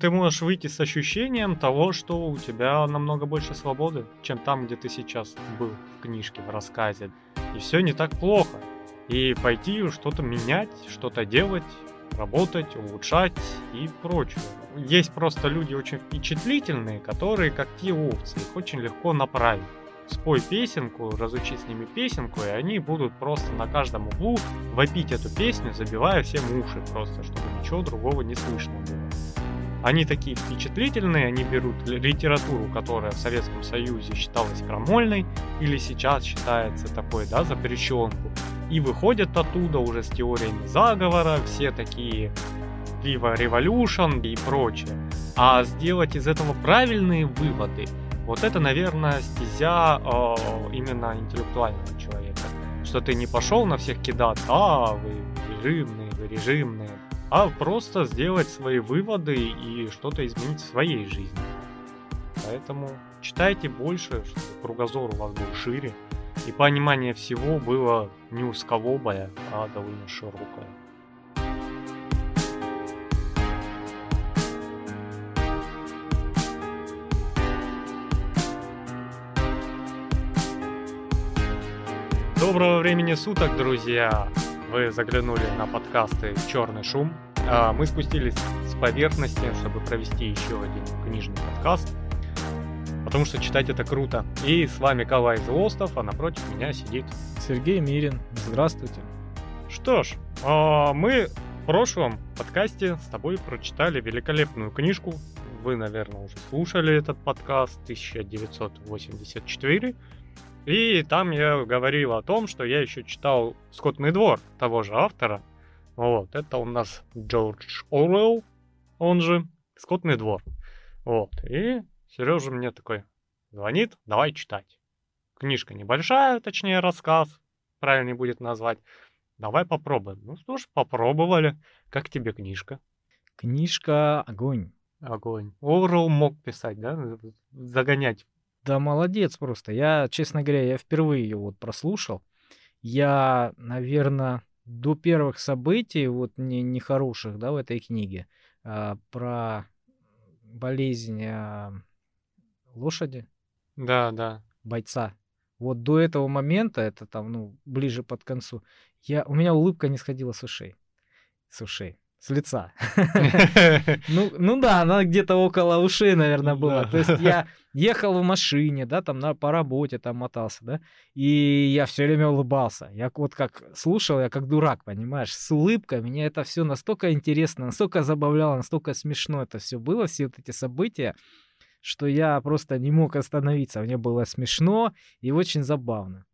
Ты можешь выйти с ощущением того, что у тебя намного больше свободы, чем там, где ты сейчас был в книжке, в рассказе. И все не так плохо. И пойти что-то менять, что-то делать, работать, улучшать и прочее. Есть просто люди очень впечатлительные, которые как те овцы, их очень легко направить. Спой песенку, разучи с ними песенку, и они будут просто на каждом углу вопить эту песню, забивая всем уши просто, чтобы ничего другого не слышно было. Они такие впечатлительные, они берут литературу, которая в Советском Союзе считалась крамольной, или сейчас считается такой, да, запрещенку, и выходят оттуда уже с теориями заговора, все такие Viva Revolution и прочее. А сделать из этого правильные выводы, вот это, наверное, стезя э, именно интеллектуального человека. Что ты не пошел на всех кидаться, а вы режимные, вы режимные, а просто сделать свои выводы и что-то изменить в своей жизни. Поэтому читайте больше, чтобы кругозор у вас был шире, и понимание всего было не узколобое, а довольно широкое. Доброго времени суток, друзья! Вы заглянули на подкасты «Черный шум». А, мы спустились с поверхности, чтобы провести еще один книжный подкаст, потому что читать это круто. И с вами Калай Злостов, а напротив меня сидит Сергей Мирин. Здравствуйте. Что ж, а, мы в прошлом подкасте с тобой прочитали великолепную книжку. Вы, наверное, уже слушали этот подкаст 1984. И там я говорил о том, что я еще читал «Скотный двор» того же автора. Вот, это у нас Джордж Оруэлл, он же «Скотный двор». Вот, и Сережа мне такой звонит, давай читать. Книжка небольшая, точнее рассказ, правильнее будет назвать. Давай попробуем. Ну что ж, попробовали. Как тебе книжка? Книжка огонь. Огонь. Оруэлл мог писать, да? Загонять да молодец просто. Я, честно говоря, я впервые ее вот прослушал. Я, наверное, до первых событий, вот не, нехороших, да, в этой книге, а, про болезнь а, лошади. Да, да. Бойца. Вот до этого момента, это там, ну, ближе под концу, я, у меня улыбка не сходила с ушей. С ушей с лица. ну, ну да, она где-то около ушей, наверное, была. То есть я ехал в машине, да, там на, по работе там мотался, да, и я все время улыбался. Я вот как слушал, я как дурак, понимаешь, с улыбкой. Меня это все настолько интересно, настолько забавляло, настолько смешно это все было, все вот эти события, что я просто не мог остановиться. Мне было смешно и очень забавно.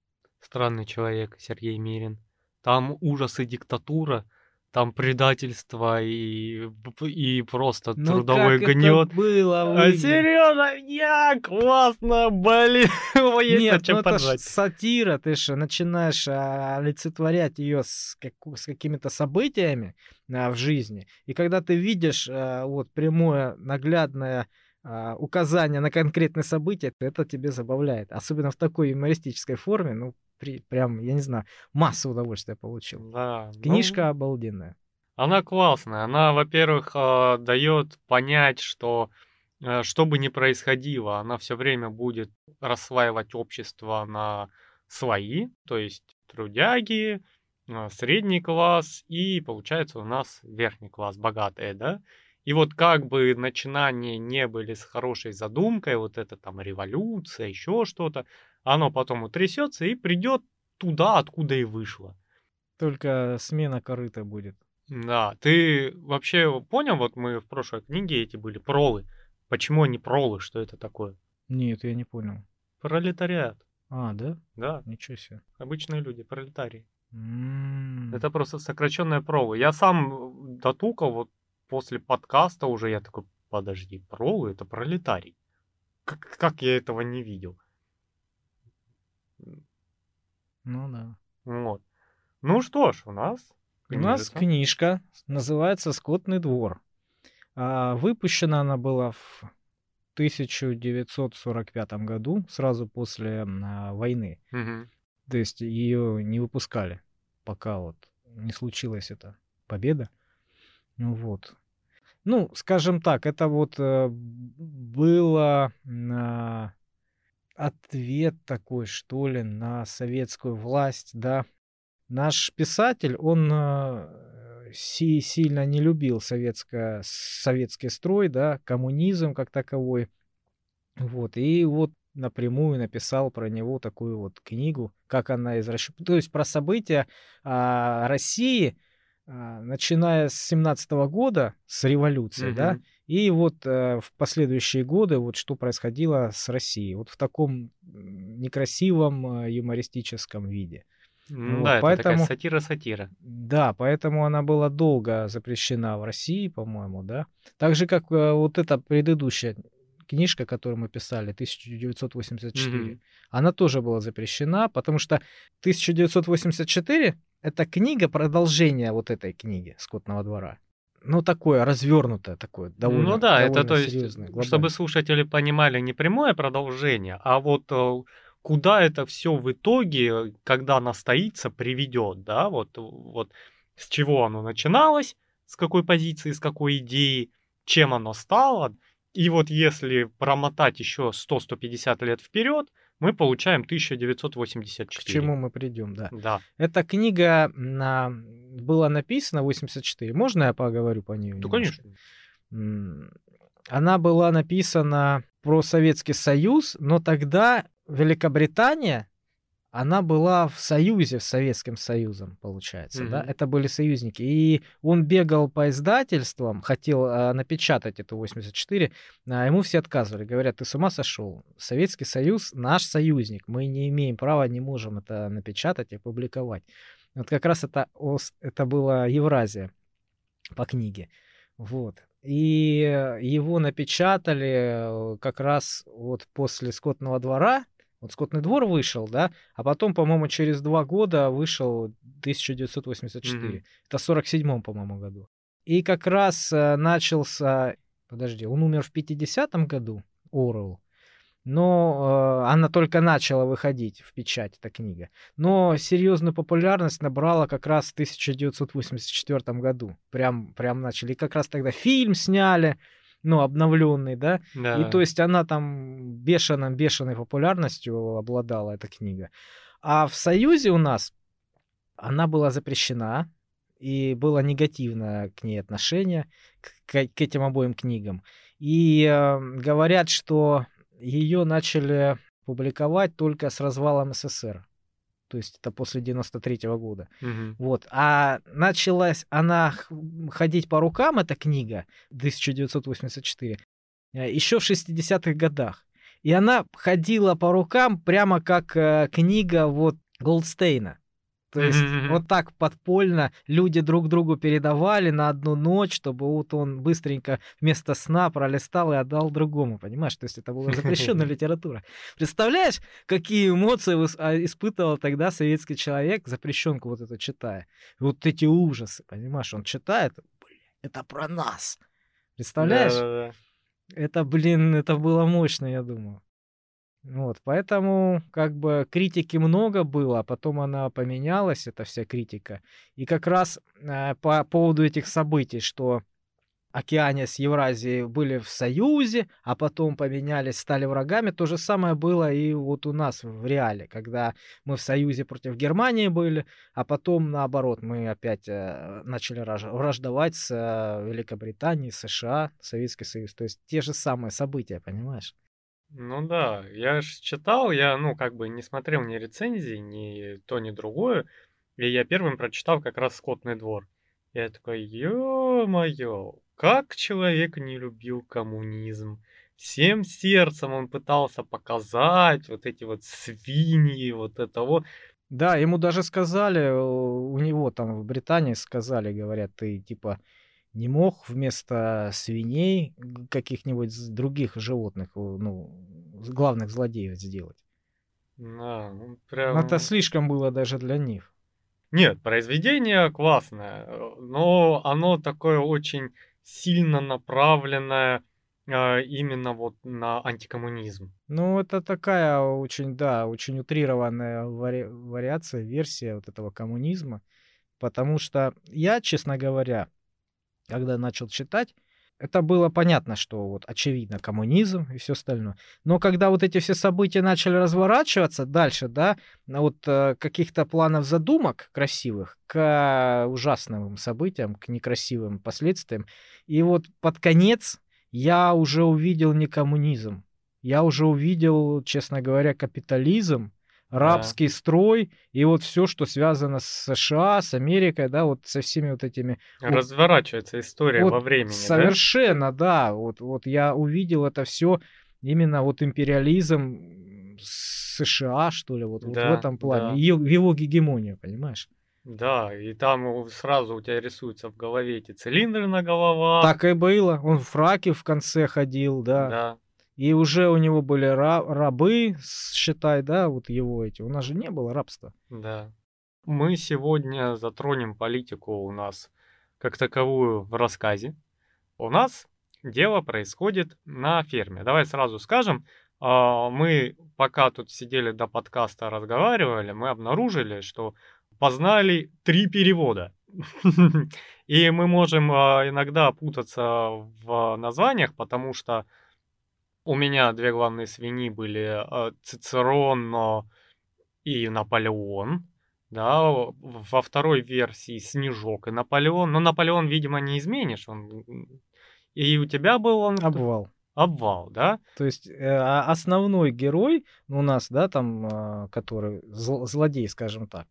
Странный человек, Сергей Мирин. Там ужас и диктатура, там предательство и, и просто ну, трудовой как гнет. Это было а Сережа, я классно, блин, есть Нет, чем ну это ж сатира, ты же начинаешь а, олицетворять ее с, как, с какими-то событиями а, в жизни, и когда ты видишь а, вот прямое наглядное а, указание на конкретное событие, это тебе забавляет. Особенно в такой юмористической форме, ну, при, прям, я не знаю, массу удовольствия получил. Да. Книжка ну, обалденная. Она классная. Она, во-первых, э, дает понять, что э, что бы ни происходило, она все время будет рассваивать общество на свои, то есть трудяги, э, средний класс и, получается, у нас верхний класс, богатые, да? И вот как бы начинания не были с хорошей задумкой, вот это там революция, еще что-то, оно потом утрясется и придет туда, откуда и вышло. Только смена корыта будет. Да, ты вообще понял, вот мы в прошлой книге эти были пролы. Почему они пролы, что это такое? Нет, я не понял. Пролетариат. А, да? Да. Ничего себе. Обычные люди, пролетарии. Mm. Это просто сокращенная пролы. Я сам дотукал вот после подкаста уже, я такой, подожди, пролы это пролетарий. Как, как я этого не видел? Ну да. Вот. Ну что ж, у нас У нас книжка называется «Скотный двор». А, выпущена она была в 1945 году, сразу после а, войны. Мгм. То есть ее не выпускали, пока вот не случилась эта победа. Ну вот. Ну, скажем так, это вот э, было на ответ такой, что ли, на советскую власть, да. Наш писатель, он э, си сильно не любил советское, советский строй, да, коммунизм как таковой. Вот, и вот напрямую написал про него такую вот книгу, как она из то есть про события а, России, а, начиная с 17 года, с революции, угу. да, и вот а, в последующие годы вот что происходило с Россией, вот в таком некрасивом а, юмористическом виде. Ну, вот, да, поэтому, это такая сатира-сатира. Да, поэтому она была долго запрещена в России, по-моему, да. Так же, как э, вот эта предыдущая книжка, которую мы писали, 1984, mm-hmm. она тоже была запрещена, потому что 1984 это книга продолжение вот этой книги Скотного двора. Ну, такое развернутое, такое довольно Ну да, довольно это то есть, чтобы слушатели понимали не прямое продолжение, а вот э, куда это все в итоге, когда настоится, приведет, да, вот, вот с чего оно начиналось, с какой позиции, с какой идеи, чем оно стало, и вот если промотать еще 100-150 лет вперед, мы получаем 1984. К чему мы придем, да. Да. Эта книга на... была написана в 84. Можно я поговорю по ней? Ну, конечно. Она была написана про Советский Союз, но тогда Великобритания она была в союзе с Советским Союзом, получается, mm-hmm. да, это были союзники. И он бегал по издательствам, хотел а, напечатать эту 84, а ему все отказывали, говорят, ты с ума сошел, Советский Союз наш союзник, мы не имеем права, не можем это напечатать и публиковать. Вот как раз это, это была Евразия по книге, вот. И его напечатали э, как раз вот после «Скотного двора», вот «Скотный двор» вышел, да, а потом, по-моему, через два года вышел 1984. Mm-hmm. Это в 47-м, по-моему, году. И как раз э, начался... Подожди, он умер в 50-м году, Оруэлл. Но э, она только начала выходить в печать, эта книга. Но серьезную популярность набрала как раз в 1984 году. Прям, прям начали. И как раз тогда фильм сняли ну, обновленный, да? да. И то есть она там бешеной, бешеной популярностью обладала, эта книга. А в Союзе у нас она была запрещена, и было негативное к ней отношение, к, к этим обоим книгам. И э, говорят, что ее начали публиковать только с развалом СССР то есть это после 93 -го года. Угу. Вот. А началась она ходить по рукам, эта книга, 1984, еще в 60-х годах. И она ходила по рукам прямо как э, книга вот Голдстейна. То есть mm-hmm. вот так подпольно люди друг другу передавали на одну ночь, чтобы вот он быстренько вместо сна пролистал и отдал другому, понимаешь? То есть это была запрещенная литература. Представляешь, какие эмоции а, испытывал тогда советский человек, запрещенку вот это читая? Вот эти ужасы, понимаешь? Он читает, блин, это про нас. Представляешь? Да-да-да. Это, блин, это было мощно, я думаю. Вот, поэтому как бы критики много было, а потом она поменялась, эта вся критика. И как раз э, по поводу этих событий, что Океания с Евразией были в союзе, а потом поменялись, стали врагами. То же самое было и вот у нас в реале, когда мы в союзе против Германии были, а потом наоборот мы опять э, начали враждовать с э, Великобританией, США, Советский Союз. То есть те же самые события, понимаешь? Ну да, я ж читал, я, ну, как бы не смотрел ни рецензии, ни то, ни другое. И я первым прочитал как раз «Скотный двор». Я такой, ё-моё, как человек не любил коммунизм. Всем сердцем он пытался показать вот эти вот свиньи, вот это вот. Да, ему даже сказали, у него там в Британии сказали, говорят, ты типа не мог вместо свиней каких-нибудь других животных, ну, главных злодеев сделать. Да, ну, ну прям... Это слишком было даже для них. Нет, произведение классное, но оно такое очень сильно направленное э, именно вот на антикоммунизм. Ну, это такая очень, да, очень утрированная вари... вариация, версия вот этого коммунизма. Потому что я, честно говоря, когда начал читать, это было понятно, что вот очевидно коммунизм и все остальное. Но когда вот эти все события начали разворачиваться дальше, да, вот э, каких-то планов задумок красивых к ужасным событиям, к некрасивым последствиям, и вот под конец я уже увидел не коммунизм, я уже увидел, честно говоря, капитализм, рабский да. строй и вот все, что связано с США, с Америкой, да, вот со всеми вот этими... Разворачивается история вот во времени, Совершенно, да? да. Вот, вот я увидел это все именно вот империализм США, что ли, вот, да, вот в этом плане, да. ее, его гегемонию, понимаешь? Да, и там сразу у тебя рисуются в голове эти цилиндры на головах. Так и было. Он в фраке в конце ходил, да. Да. И уже у него были рабы, считай, да, вот его эти. У нас же не было рабства. Да. Мы сегодня затронем политику у нас как таковую в рассказе. У нас дело происходит на ферме. Давай сразу скажем, а, мы пока тут сидели до подкаста разговаривали, мы обнаружили, что познали три перевода. И мы можем а, иногда путаться в названиях, потому что у меня две главные свиньи были э, Цицерон и Наполеон. Да, во второй версии Снежок и Наполеон. Но Наполеон, видимо, не изменишь. Он... И у тебя был он... Обвал. Обвал, да? То есть э, а основной герой у нас, да, там, э, который зл- злодей, скажем так,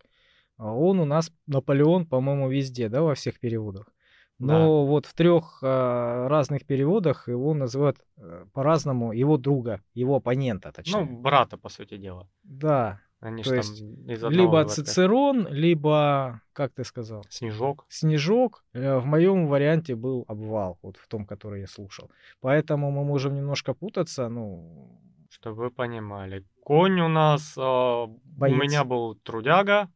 он у нас Наполеон, по-моему, везде, да, во всех переводах. Но да. вот в трех э, разных переводах его называют э, по-разному его друга, его оппонента, точнее. Ну, брата, по сути дела. Да. Они То есть либо Цицерон, либо, как ты сказал? Снежок. Снежок. Э, в моем варианте был обвал, вот в том, который я слушал. Поэтому мы можем немножко путаться, ну... Чтобы вы понимали. Конь у нас... Э, у меня был трудяга,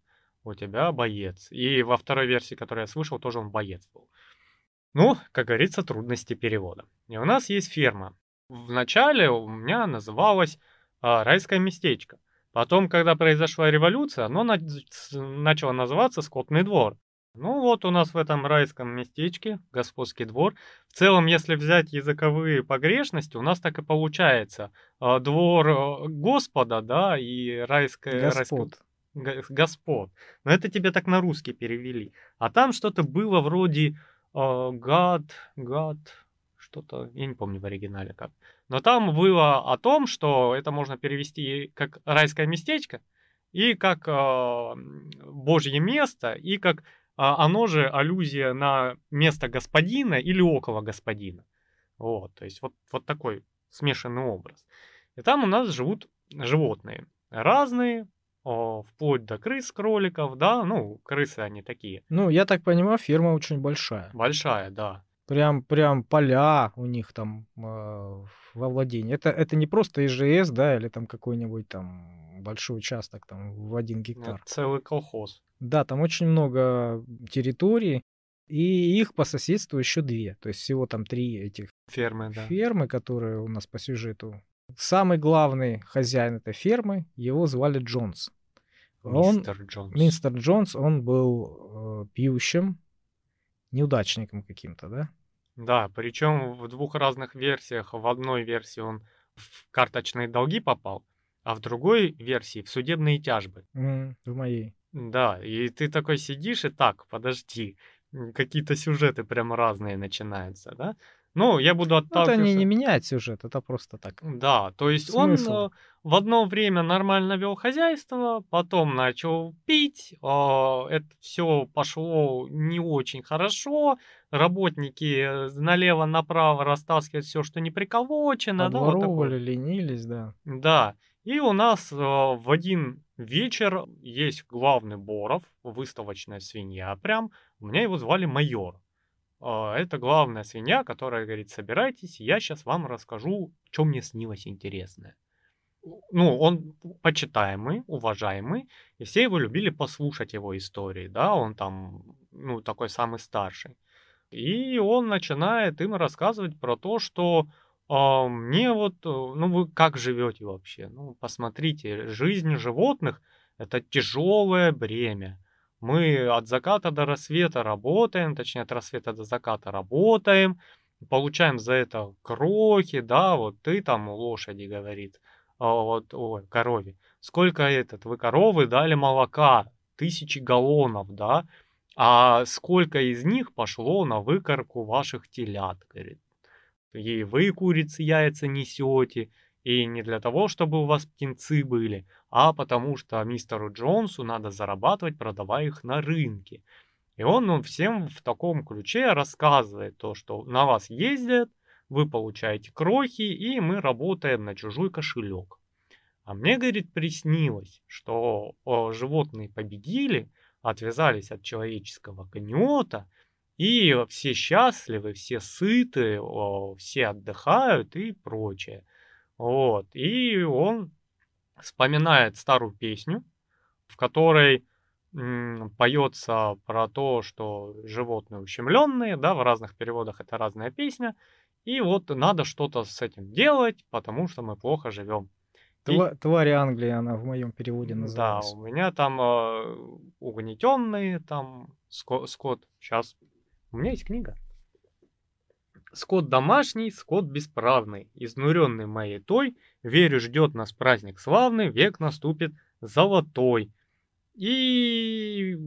у тебя боец. И во второй версии, которую я слышал, тоже он боец был. Ну, как говорится, трудности перевода. И у нас есть ферма. Вначале у меня называлась а, райское местечко. Потом, когда произошла революция, оно на- начало называться скотный двор. Ну вот у нас в этом райском местечке господский двор. В целом, если взять языковые погрешности, у нас так и получается. А, двор а, Господа, да, и райское... Господ. Райское, господ. Но это тебе так на русский перевели. А там что-то было вроде гад, гад, что-то, я не помню в оригинале как. Но там было о том, что это можно перевести как райское местечко, и как э, божье место, и как э, оно же аллюзия на место господина или около господина. Вот, то есть вот, вот такой смешанный образ. И там у нас живут животные разные, вплоть до крыс, кроликов, да, ну, крысы они такие. Ну, я так понимаю, ферма очень большая. Большая, да. Прям, прям поля у них там э, во владении. Это, это не просто ИЖС, да, или там какой-нибудь там большой участок там в один гектар. Это целый колхоз. Да, там очень много территорий, и их по соседству еще две. То есть всего там три этих фермы, да. фермы, которые у нас по сюжету. Самый главный хозяин этой фермы, его звали Джонс. Он, мистер Джонс. Мистер Джонс, он был э, пьющим, неудачником каким-то, да? Да, причем в двух разных версиях. В одной версии он в карточные долги попал, а в другой версии в судебные тяжбы. Mm, в моей. Да, и ты такой сидишь и так, подожди, какие-то сюжеты прям разные начинаются, да? Ну, я буду отталкиваться... Ну, это не, не меняет сюжет, это просто так. Да, то есть Смысл. он э, в одно время нормально вел хозяйство, потом начал пить, а, это все пошло не очень хорошо, работники э, налево-направо растаскивают все, что не приколочено. Да, вот такое. ленились, да. Да, и у нас э, в один вечер есть главный Боров, выставочная свинья прям, у меня его звали майор. А, это главная свинья, которая говорит, собирайтесь, я сейчас вам расскажу, что мне снилось интересное. Ну, он почитаемый, уважаемый, и все его любили послушать его истории, да, он там, ну, такой самый старший. И он начинает им рассказывать про то, что э, мне вот, э, ну, вы как живете вообще? Ну, посмотрите, жизнь животных – это тяжелое бремя мы от заката до рассвета работаем, точнее от рассвета до заката работаем, получаем за это крохи, да, вот ты там лошади, говорит, а вот, ой, корове. Сколько этот, вы коровы дали молока, тысячи галлонов, да, а сколько из них пошло на выкорку ваших телят, говорит. И вы, курицы, яйца несете, и не для того, чтобы у вас птенцы были, а потому что мистеру Джонсу надо зарабатывать, продавая их на рынке. И он ну, всем в таком ключе рассказывает то, что на вас ездят, вы получаете крохи, и мы работаем на чужой кошелек. А мне, говорит, приснилось, что животные победили, отвязались от человеческого гнета, и все счастливы, все сыты, все отдыхают и прочее. Вот. И он вспоминает старую песню, в которой поется про то, что животные ущемленные, да, в разных переводах это разная песня, и вот надо что-то с этим делать, потому что мы плохо живем. Тва- Твари Англии, она в моем переводе называлась. Да, у меня там э, угнетенные, там скот, скот. Сейчас у меня есть книга. Скот домашний, скот бесправный, изнуренный моей той, верю, ждет нас праздник славный, век наступит золотой. И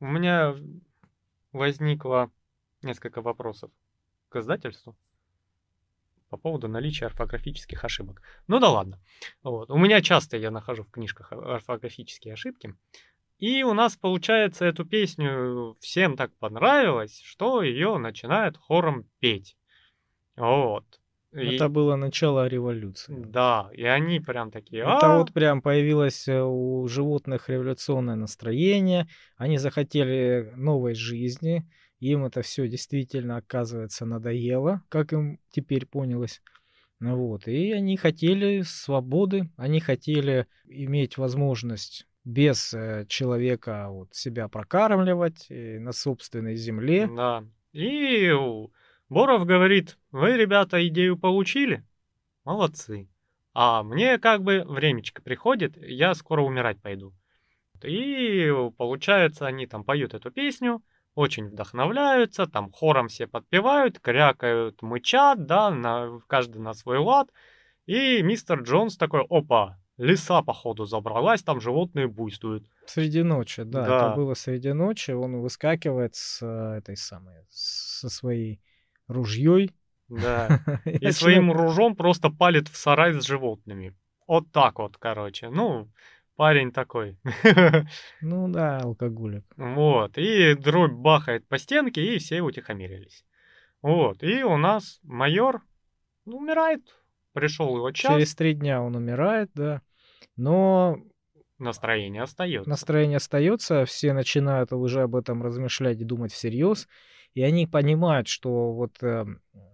у меня возникло несколько вопросов к издательству по поводу наличия орфографических ошибок. Ну да ладно. Вот. У меня часто я нахожу в книжках орфографические ошибки. И у нас, получается, эту песню всем так понравилось, что ее начинают хором петь. Вот. Это и... было начало революции. Да, и они прям такие... Это вот прям появилось э, у животных революционное настроение. Они захотели новой жизни. Им это все действительно, оказывается, надоело, как им теперь понялось. Вот. И они хотели свободы, они хотели иметь возможность без э, человека вот, себя прокармливать на собственной земле. Да. И Боров говорит, вы, ребята, идею получили? Молодцы. А мне как бы времечко приходит, я скоро умирать пойду. И получается, они там поют эту песню, очень вдохновляются, там хором все подпевают, крякают, мычат, да, на, каждый на свой лад. И мистер Джонс такой, опа, лиса, походу, забралась, там животные буйствуют. Среди ночи, да, да. это было среди ночи, он выскакивает с э, этой самой, со своей ружьей. Да. И своим ружом просто палит в сарай с животными. Вот так вот, короче. Ну, парень такой. Ну да, алкоголик. Вот. И дробь бахает по стенке, и все утихомирились. Вот. И у нас майор умирает. Пришел его час. Через три дня он умирает, да. Но настроение остается. Настроение остается, все начинают уже об этом размышлять и думать всерьез и они понимают, что вот э,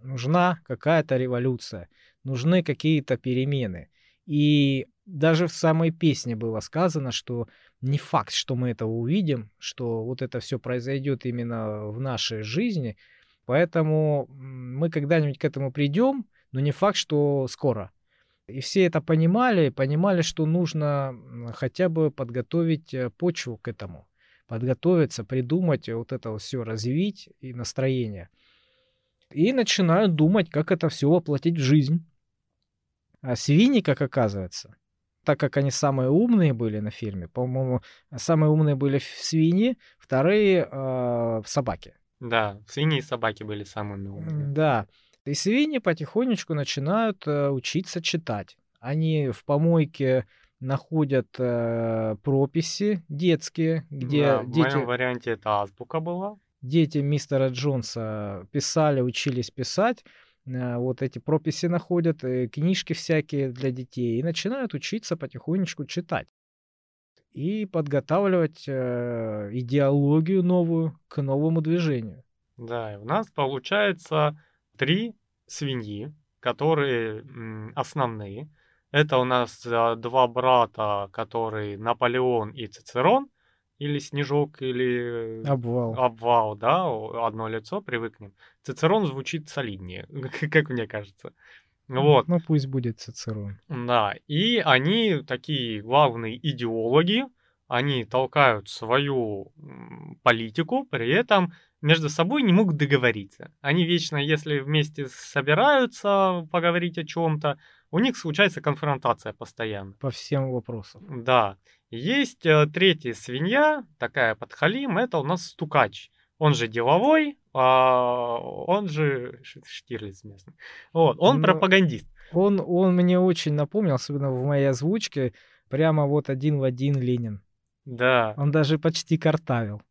нужна какая-то революция, нужны какие-то перемены. И даже в самой песне было сказано, что не факт, что мы это увидим, что вот это все произойдет именно в нашей жизни, поэтому мы когда-нибудь к этому придем, но не факт, что скоро. И все это понимали, понимали, что нужно хотя бы подготовить э, почву к этому подготовиться, придумать, вот это все развить и настроение. И начинают думать, как это все воплотить в жизнь. А свиньи, как оказывается, так как они самые умные были на ферме, по-моему, самые умные были свиньи, вторые э, собаки. Да, свиньи и собаки были самыми умными. Да. И свиньи потихонечку начинают э, учиться читать. Они в помойке находят э, прописи детские, где да, дети... В моем варианте это азбука была. Дети мистера Джонса писали, учились писать, вот эти прописи находят, э, книжки всякие для детей, и начинают учиться потихонечку читать. И подготавливать э, идеологию новую к новому движению. Да, и у нас получается три свиньи, которые основные. Это у нас два брата, которые Наполеон и Цицерон, или Снежок, или Обвал. Обвал, да, одно лицо, привыкнем. Цицерон звучит солиднее, как мне кажется. Вот. Ну, пусть будет Цицерон. Да, и они такие главные идеологи, они толкают свою политику, при этом между собой не могут договориться. Они вечно, если вместе собираются поговорить о чем-то, у них случается конфронтация постоянно. По всем вопросам. Да. Есть э, третья свинья, такая подхалим, это у нас стукач. Он же деловой, а он же Штирлиц местный. Вот, он Но пропагандист. Он, он мне очень напомнил, особенно в моей озвучке, прямо вот один в один Ленин. Да. Он даже почти картавил.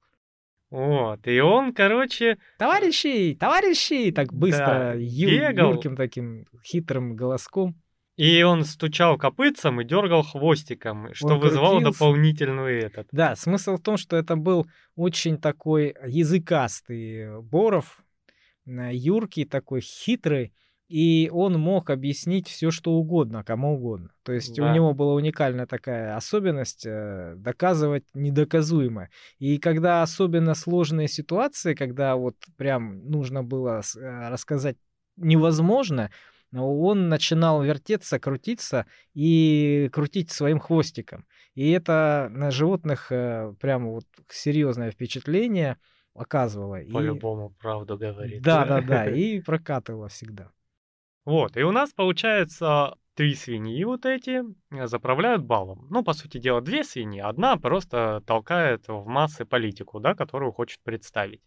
Вот, и он, короче... Товарищи, товарищи! Так быстро, да, ю, юрким таким хитрым голоском. И он стучал копытцем и дергал хвостиком, что он вызвало крутился. дополнительный этот. Да, смысл в том, что это был очень такой языкастый Боров, э, юркий такой, хитрый, и он мог объяснить все, что угодно, кому угодно. То есть да. у него была уникальная такая особенность э, доказывать недоказуемое. И когда особенно сложные ситуации, когда вот прям нужно было э, рассказать невозможно, он начинал вертеться, крутиться и крутить своим хвостиком. И это на животных э, прямо вот серьезное впечатление оказывало. По-любому и... правду говорит. Да, да, да, и прокатывало всегда. Вот, и у нас получается три свиньи вот эти э, заправляют балом. Ну, по сути дела, две свиньи. Одна просто толкает в массы политику, да, которую хочет представить.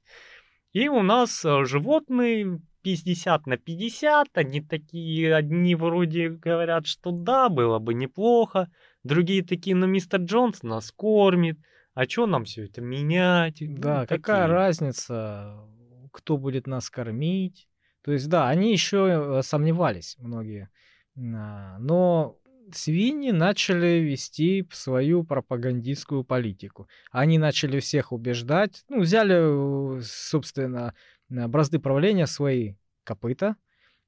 И у нас э, животные 50 на 50, они такие, одни вроде говорят, что да, было бы неплохо, другие такие, ну, мистер Джонс нас кормит, а что нам все это менять? Да, ну, какая разница, кто будет нас кормить? То есть, да, они еще э, сомневались, многие. А, но свиньи начали вести свою пропагандистскую политику. Они начали всех убеждать, ну, взяли, э, собственно, бразды правления свои копыта,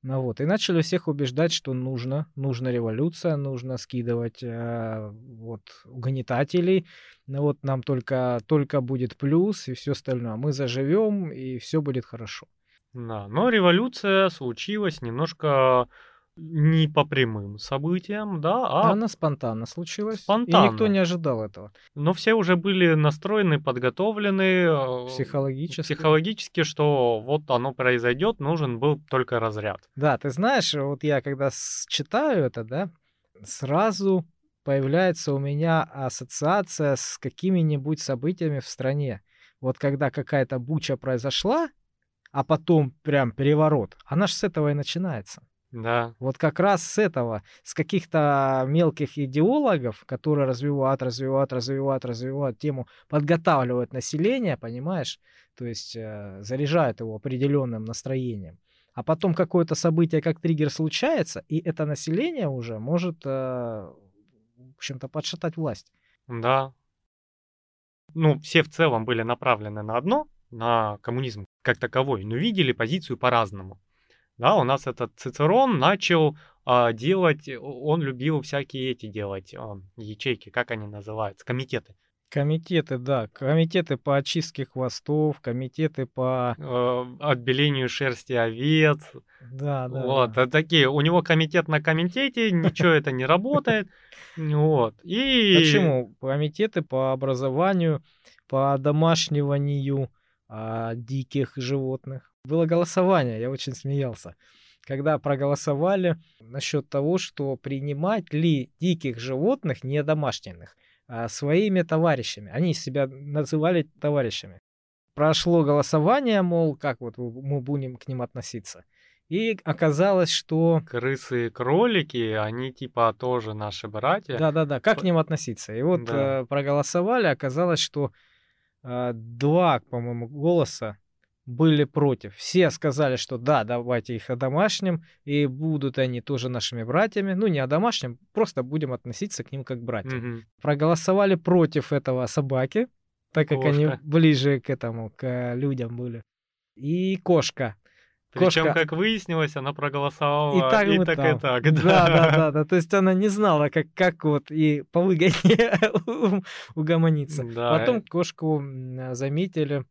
ну вот, и начали всех убеждать, что нужно, нужна революция, нужно скидывать э, вот угнетателей, ну вот нам только, только будет плюс и все остальное. Мы заживем и все будет хорошо. Да, но революция случилась немножко не по прямым событиям, да, а... Она спонтанно случилась. Спонтанно. И никто не ожидал этого. Но все уже были настроены, подготовлены... Э, психологически. Психологически, что вот оно произойдет, нужен был только разряд. Да, ты знаешь, вот я когда читаю это, да, сразу появляется у меня ассоциация с какими-нибудь событиями в стране. Вот когда какая-то буча произошла, а потом прям переворот, она же с этого и начинается. Да. Вот как раз с этого, с каких-то мелких идеологов, которые развивают, развивают, развивают, развивают тему, подготавливают население, понимаешь? То есть э, заряжают его определенным настроением. А потом какое-то событие, как триггер, случается, и это население уже может, э, в общем-то, подшатать власть. Да. Ну, все в целом были направлены на одно, на коммунизм как таковой, но видели позицию по-разному. Да, у нас этот Цицерон начал а, делать, он любил всякие эти делать а, ячейки, как они называются, комитеты. Комитеты, да, комитеты по очистке хвостов, комитеты по э, отбелению шерсти овец. Да, да. Вот, да. такие. У него комитет на комитете, ничего это не работает. Вот. И... Почему? Комитеты по образованию, по домашниванию а, диких животных. Было голосование, я очень смеялся, когда проголосовали насчет того, что принимать ли диких животных, не домашних, а своими товарищами. Они себя называли товарищами. Прошло голосование, мол, как вот мы будем к ним относиться. И оказалось, что... Крысы и кролики, они типа тоже наши братья. Да-да-да, как к ним относиться? И вот да. э, проголосовали, оказалось, что э, два, по-моему, голоса были против. Все сказали, что да, давайте их одомашним, и будут они тоже нашими братьями. Ну, не одомашним, просто будем относиться к ним как братья. Угу. Проголосовали против этого собаки, так как кошка. они ближе к этому, к людям были. И кошка. Причем, кошка... как выяснилось, она проголосовала и так, и, так, там. и так. Да. да, да, да, да. То есть она не знала, как, как вот и по выгоде угомониться. Да. Потом кошку заметили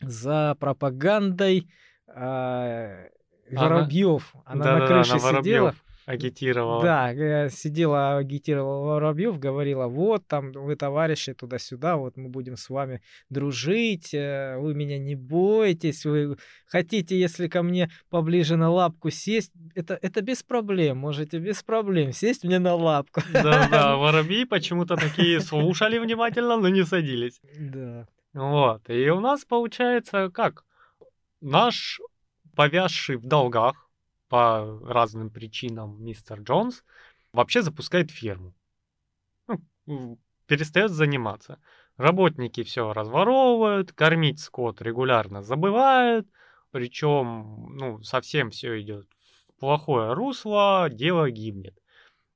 за пропагандой э, Воробьев. Она, она да, на крыше да, сидела. агитировала. Да, э, сидела, агитировала Воробьев, говорила, вот там вы товарищи туда-сюда, вот мы будем с вами дружить, э, вы меня не бойтесь, вы хотите, если ко мне поближе на лапку сесть, это, это без проблем, можете без проблем сесть мне на лапку. Да-да, воробьи почему-то такие слушали внимательно, но не садились. Да. Вот, и у нас получается как? Наш повязший в долгах по разным причинам мистер Джонс вообще запускает ферму. Ну, перестает заниматься. Работники все разворовывают, кормить скот регулярно забывают, причем ну, совсем все идет в плохое русло, дело гибнет.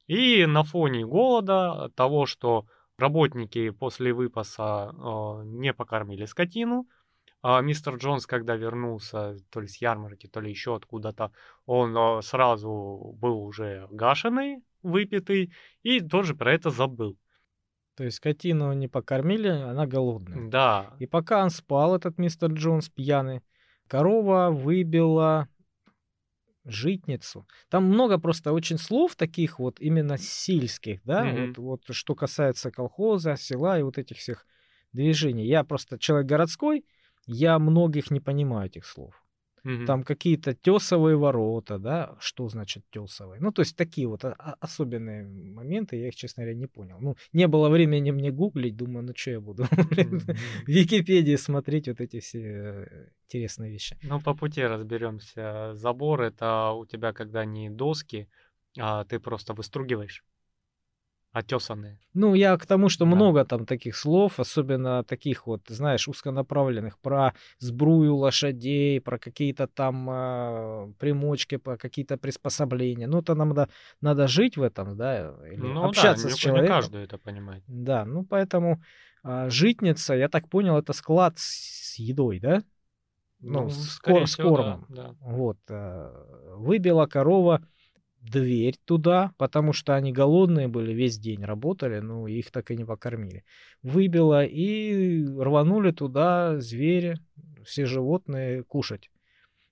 И на фоне голода, того, что работники после выпаса э, не покормили скотину, а мистер Джонс, когда вернулся то ли с ярмарки, то ли еще откуда-то, он э, сразу был уже гашеный, выпитый, и тоже про это забыл. То есть скотину не покормили, она голодная. Да. И пока он спал, этот мистер Джонс пьяный, корова выбила житницу. Там много просто очень слов таких вот именно сельских, да, Мгм. вот, вот что касается колхоза, села и вот этих всех движений. Я просто человек городской, я многих не понимаю этих слов. Мгм. Там какие-то тесовые ворота, да, что значит тесовые? Ну, то есть такие вот а- а- особенные моменты, я их, честно говоря, не понял. Ну, не было времени мне гуглить, думаю, ну, что я буду блин, в Википедии смотреть вот эти все э, интересные вещи. Ну, по пути разберемся. Забор это у тебя когда не доски, а ты просто выстругиваешь. Отесанные. Ну, я к тому, что Да. много там таких слов, особенно таких вот, знаешь, узконаправленных, про сбрую лошадей, про какие-то там а, примочки, про какие-то приспособления. Ну, это нам надо, надо жить в этом, да, или Ну общаться да, с не, не человеком. каждый это понимает. Да, ну поэтому а, житница, я так понял, это склад с едой, да? Ну, с скорее кор- с всего, да, кормом. да. Вот. а, Выбила корова дверь туда, потому что они голодные были, весь день работали, но их так и не покормили. Выбила и рванули туда звери, все животные кушать.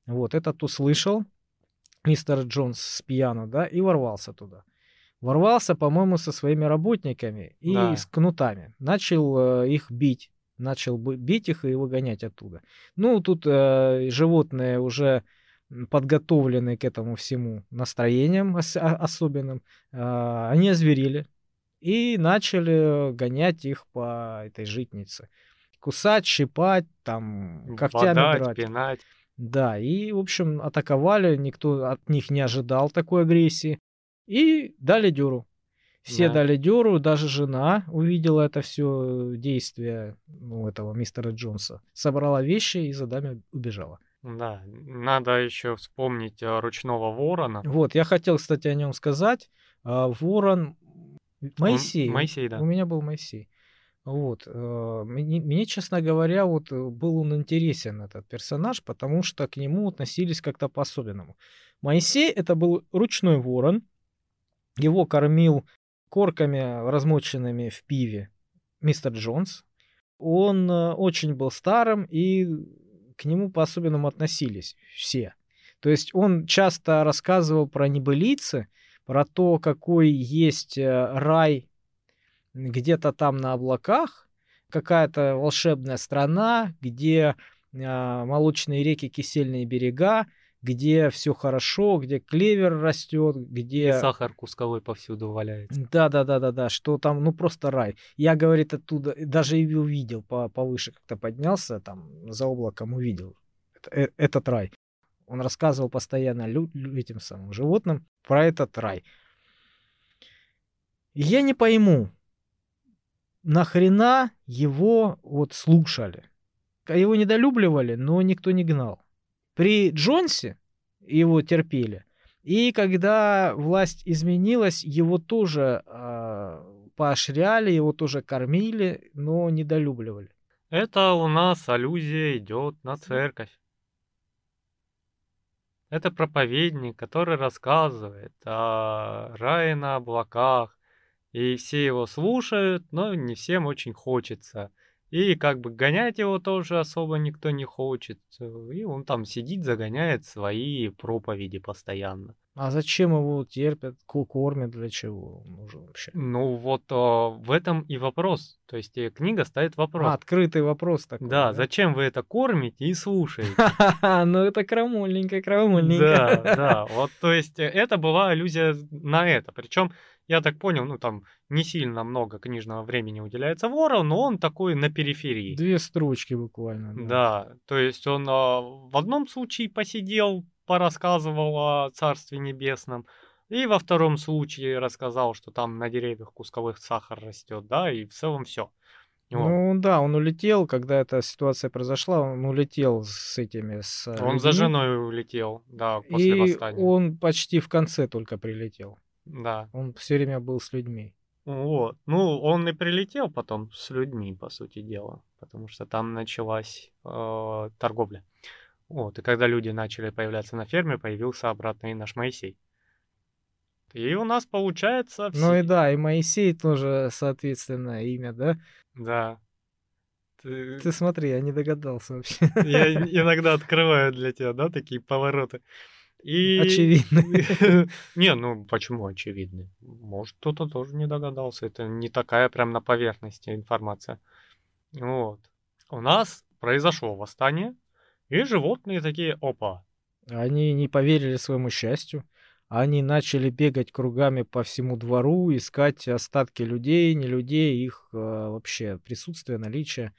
Вот, этот услышал мистер Джонс с пьяну, да, и ворвался туда. Ворвался, по-моему, со своими работниками и Да. с кнутами. Начал э, их бить. Начал бить их и выгонять оттуда. Ну, тут э, животные уже м, подготовлены к этому всему настроением ос- а- особенным. А, они озверели и начали гонять их по этой житнице. Кусать, щипать, там, когтями Бодать, драть. пинать. Да, и, в общем, атаковали, никто от них не ожидал такой агрессии. И дали дёру. Все Да. дали дёру, даже жена увидела это все действие ну, этого мистера Джонса. Собрала вещи и за даме убежала. Да, надо еще вспомнить э, ручного ворона. Вот, я хотел, кстати, о нем сказать. А, Ворон Моисей. Он- Моисей, да. У меня был Моисей. Вот. э, Мне, мне, честно говоря, вот э, был он интересен, этот персонаж, потому что к нему относились как-то по-особенному. Моисей это был ручной ворон. Его кормил корками, размоченными в пиве, мистер Джонс. Он очень был старым, и к нему по-особенному относились все. То есть он часто рассказывал про небылицы, про то, какой есть э, рай где-то там на облаках, какая-то волшебная страна, где а, молочные реки, кисельные берега, где все хорошо, где клевер растет, И где... сахар кусковой повсюду валяется. Да, да, да, да, да, что там, ну просто рай. Я, говорит, оттуда даже и увидел, по, повыше как-то поднялся, там за облаком увидел э- этот рай. Он рассказывал постоянно лю- лю- этим самым животным про этот рай. И я не пойму, нахрена его вот слушали. Его недолюбливали, но никто не гнал. При Джонсе его терпели. И когда власть изменилась, его тоже а, поощряли, его тоже кормили, но недолюбливали. Это у нас аллюзия идет на церковь. Это проповедник, который рассказывает о рае на облаках, и все его слушают, но не всем очень хочется. И как бы гонять его тоже особо никто не хочет. И он там сидит, загоняет свои проповеди постоянно. А зачем его терпят, кормят, для чего он нужен вообще? Ну вот а, в этом и вопрос. То есть э, книга ставит А, вопрос. открытый вопрос такой. Да, зачем вы это кормите и слушаете? Ну это крамольненько, крамольненько. Да, да. Вот, то есть, э, это была аллюзия на это. Причем, я так понял, ну там не сильно много книжного времени уделяется вору, но он такой на периферии. Две строчки буквально. Да, то есть он а, в одном случае посидел, порассказывал о Царстве Небесном, и во втором случае рассказал, что там на деревьях кусковых сахар растет, да, и в целом все. Ну да, он улетел, когда эта ситуация произошла, он улетел с этими, с Он за людьми, женой улетел, да, после и восстания. он почти в конце только прилетел. Да. Он все время был с людьми. Вот. Ну, он и прилетел потом с людьми, по сути дела, потому что там началась э, торговля. Вот. И когда люди начали появляться на ферме, появился обратно и наш Моисей. И у нас получается... Ну все- и да, и Моисей тоже, соответственно, имя, да? Да. Ты- Ты смотри, я не догадался вообще. Я иногда открываю для тебя, да, такие повороты. И... Очевидно. Не, ну почему очевидно? Может, кто-то тоже не догадался. Это не такая прям на поверхности информация. Вот. У нас произошло восстание, и животные такие, опа, Они не поверили своему счастью. Они начали бегать кругами по всему двору, искать остатки людей, не людей, их э, вообще присутствие, наличие.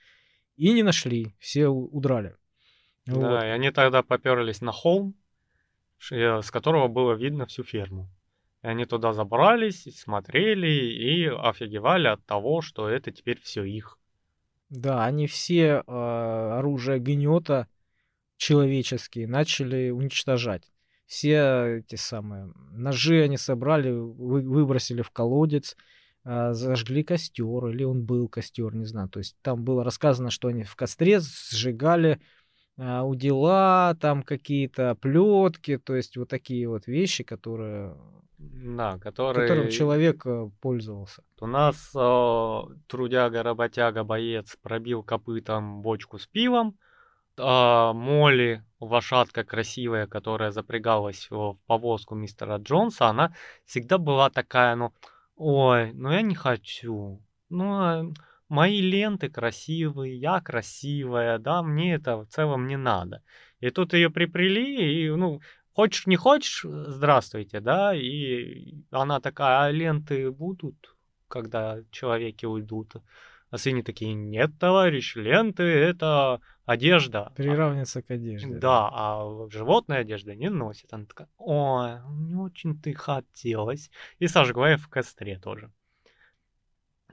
И не нашли, все удрали. Вот. да, и они тогда поперлись на холм, с которого было видно всю ферму. И они туда забрались, смотрели и офигевали от того, что это теперь все их. Да, они все э, оружие гнета человеческие начали уничтожать. Все эти самые ножи они собрали, вы- выбросили в колодец, э, зажгли костер, или он был костер, не знаю. То есть там было рассказано, что они в костре сжигали э, удила, там какие-то плетки, то есть вот такие вот вещи, которые, Да, которые... которым человек э, пользовался. У нас э, трудяга, работяга, боец пробил копытом бочку с пивом. А Молли, лошадка красивая, которая запрягалась в повозку мистера Джонса, она всегда была такая, ну, ой, ну я не хочу. Ну, а мои ленты красивые, я красивая, да, мне это в целом не надо. И тут ее припрели, и, ну, хочешь не хочешь, здравствуйте, да, и она такая, а ленты будут? когда человеки уйдут. А свиньи такие, нет, товарищ, ленты это одежда. Приравнивается к одежде. Да, а животные одежды не носят. Она такая, ой, не очень ты хотелось. И сожгла их в костре тоже.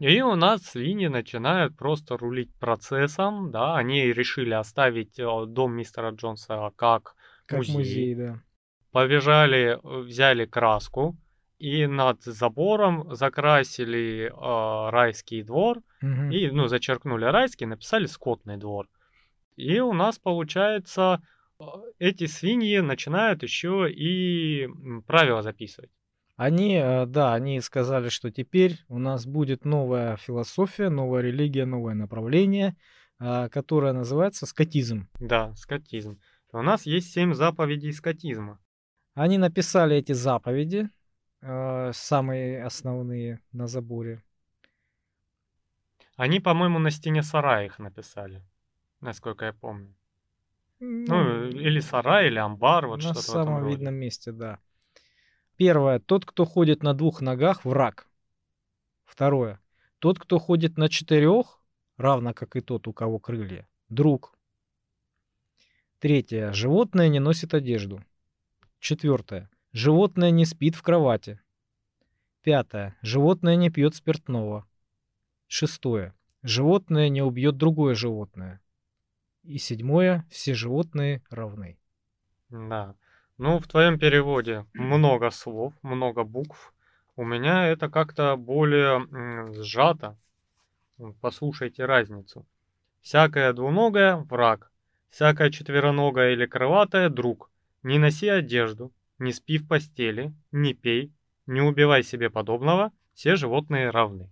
И у нас свиньи начинают просто рулить процессом, да, они решили оставить э, дом мистера Джонса как Как музей. музей, да. побежали, э, взяли краску и над забором закрасили э, райский двор Мгм. и, ну, зачеркнули райский, написали скотный двор. И у нас получается э, эти свиньи начинают еще и правила записывать. Они, э, да, они сказали, что теперь у нас будет новая философия, новая религия, новое направление, а, которое называется скотизм. Да, скотизм. У нас есть семь заповедей скотизма. Они написали эти заповеди, э, самые основные на заборе. Они, по-моему, на стене сарая их написали, насколько я помню. Ну, или сарай, или амбар, вот на что-то этом самом видном месте, да. Первое. Тот, кто ходит на двух ногах, враг. Второе. Тот, кто ходит на четырех, равно как и тот, у кого крылья, друг. Третье. Животное не носит одежду. Четвертое. Животное не спит в кровати. Пятое. Животное не пьет спиртного. Шестое. Животное не убьет другое животное. И седьмое. Все животные равны. Да. Ну, в твоем переводе много слов, много букв. У меня это как-то более сжато. Послушайте разницу. Всякая двуногая – враг. Всякая четвероногая или крылатая – друг. Не носи одежду, не спи в постели, не пей, не убивай себе подобного. Все животные равны.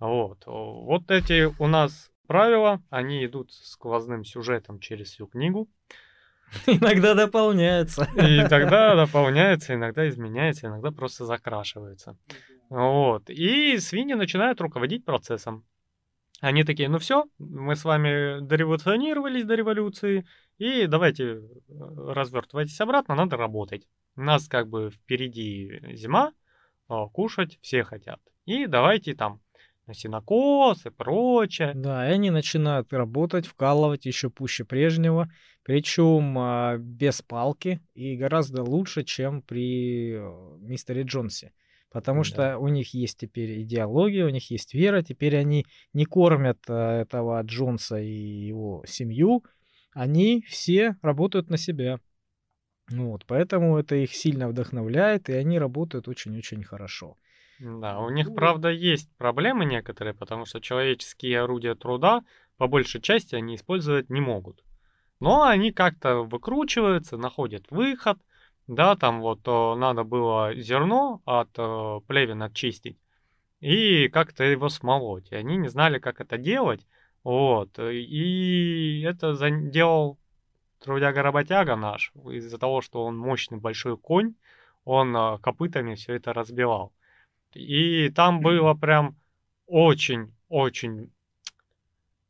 Вот. Вот эти у нас правила, они идут сквозным сюжетом через всю книгу. Иногда дополняются. И тогда дополняется, иногда изменяется, иногда просто закрашивается. Вот. И свиньи начинают руководить процессом. Они такие, ну все, мы с вами дореволюционировались до революции, и давайте э, развертывайтесь обратно, надо работать. У нас как бы впереди зима, а, кушать все хотят. И давайте там сенокос и прочее. Да, и они начинают работать, вкалывать еще пуще прежнего, причем а, без палки и гораздо лучше, чем при э, мистере Джонсе. Потому да. что у них есть теперь идеология, у них есть вера, теперь они не кормят а, этого Джонса и его семью, они все работают на себя. Вот, поэтому это их сильно вдохновляет, и они работают очень-очень хорошо. Да, у них, правда, есть проблемы некоторые, потому что человеческие орудия труда по большей части они использовать не могут. Но они как-то выкручиваются, находят выход. Да, там вот о, надо было зерно от о, плевен очистить и как-то его смолоть. И они не знали, как это делать. Вот. И это делал трудяга-работяга наш, из-за того, что он мощный большой конь, он э, копытами все это разбивал. И там было прям очень-очень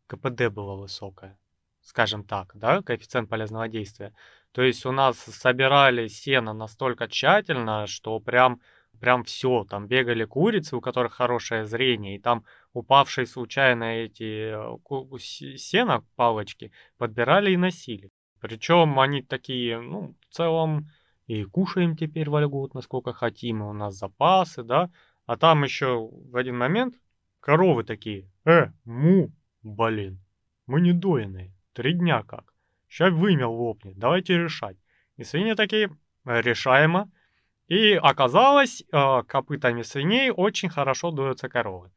КПД было высокое, скажем так, да, коэффициент полезного действия. То есть у нас собирали сено настолько тщательно, что прям, прям все, там бегали курицы, у которых хорошее зрение, и там упавшие случайно эти э, сено, палочки, подбирали и носили. Причем они такие, ну, в целом и кушаем теперь вольготно, сколько хотим, и у нас запасы, да. А там еще в один момент коровы такие, э, му, блин, мы не доенные, три дня как. Сейчас вымел лопнет, давайте решать. И свиньи такие, решаемо. И оказалось, э, копытами свиней очень хорошо дуются коровы.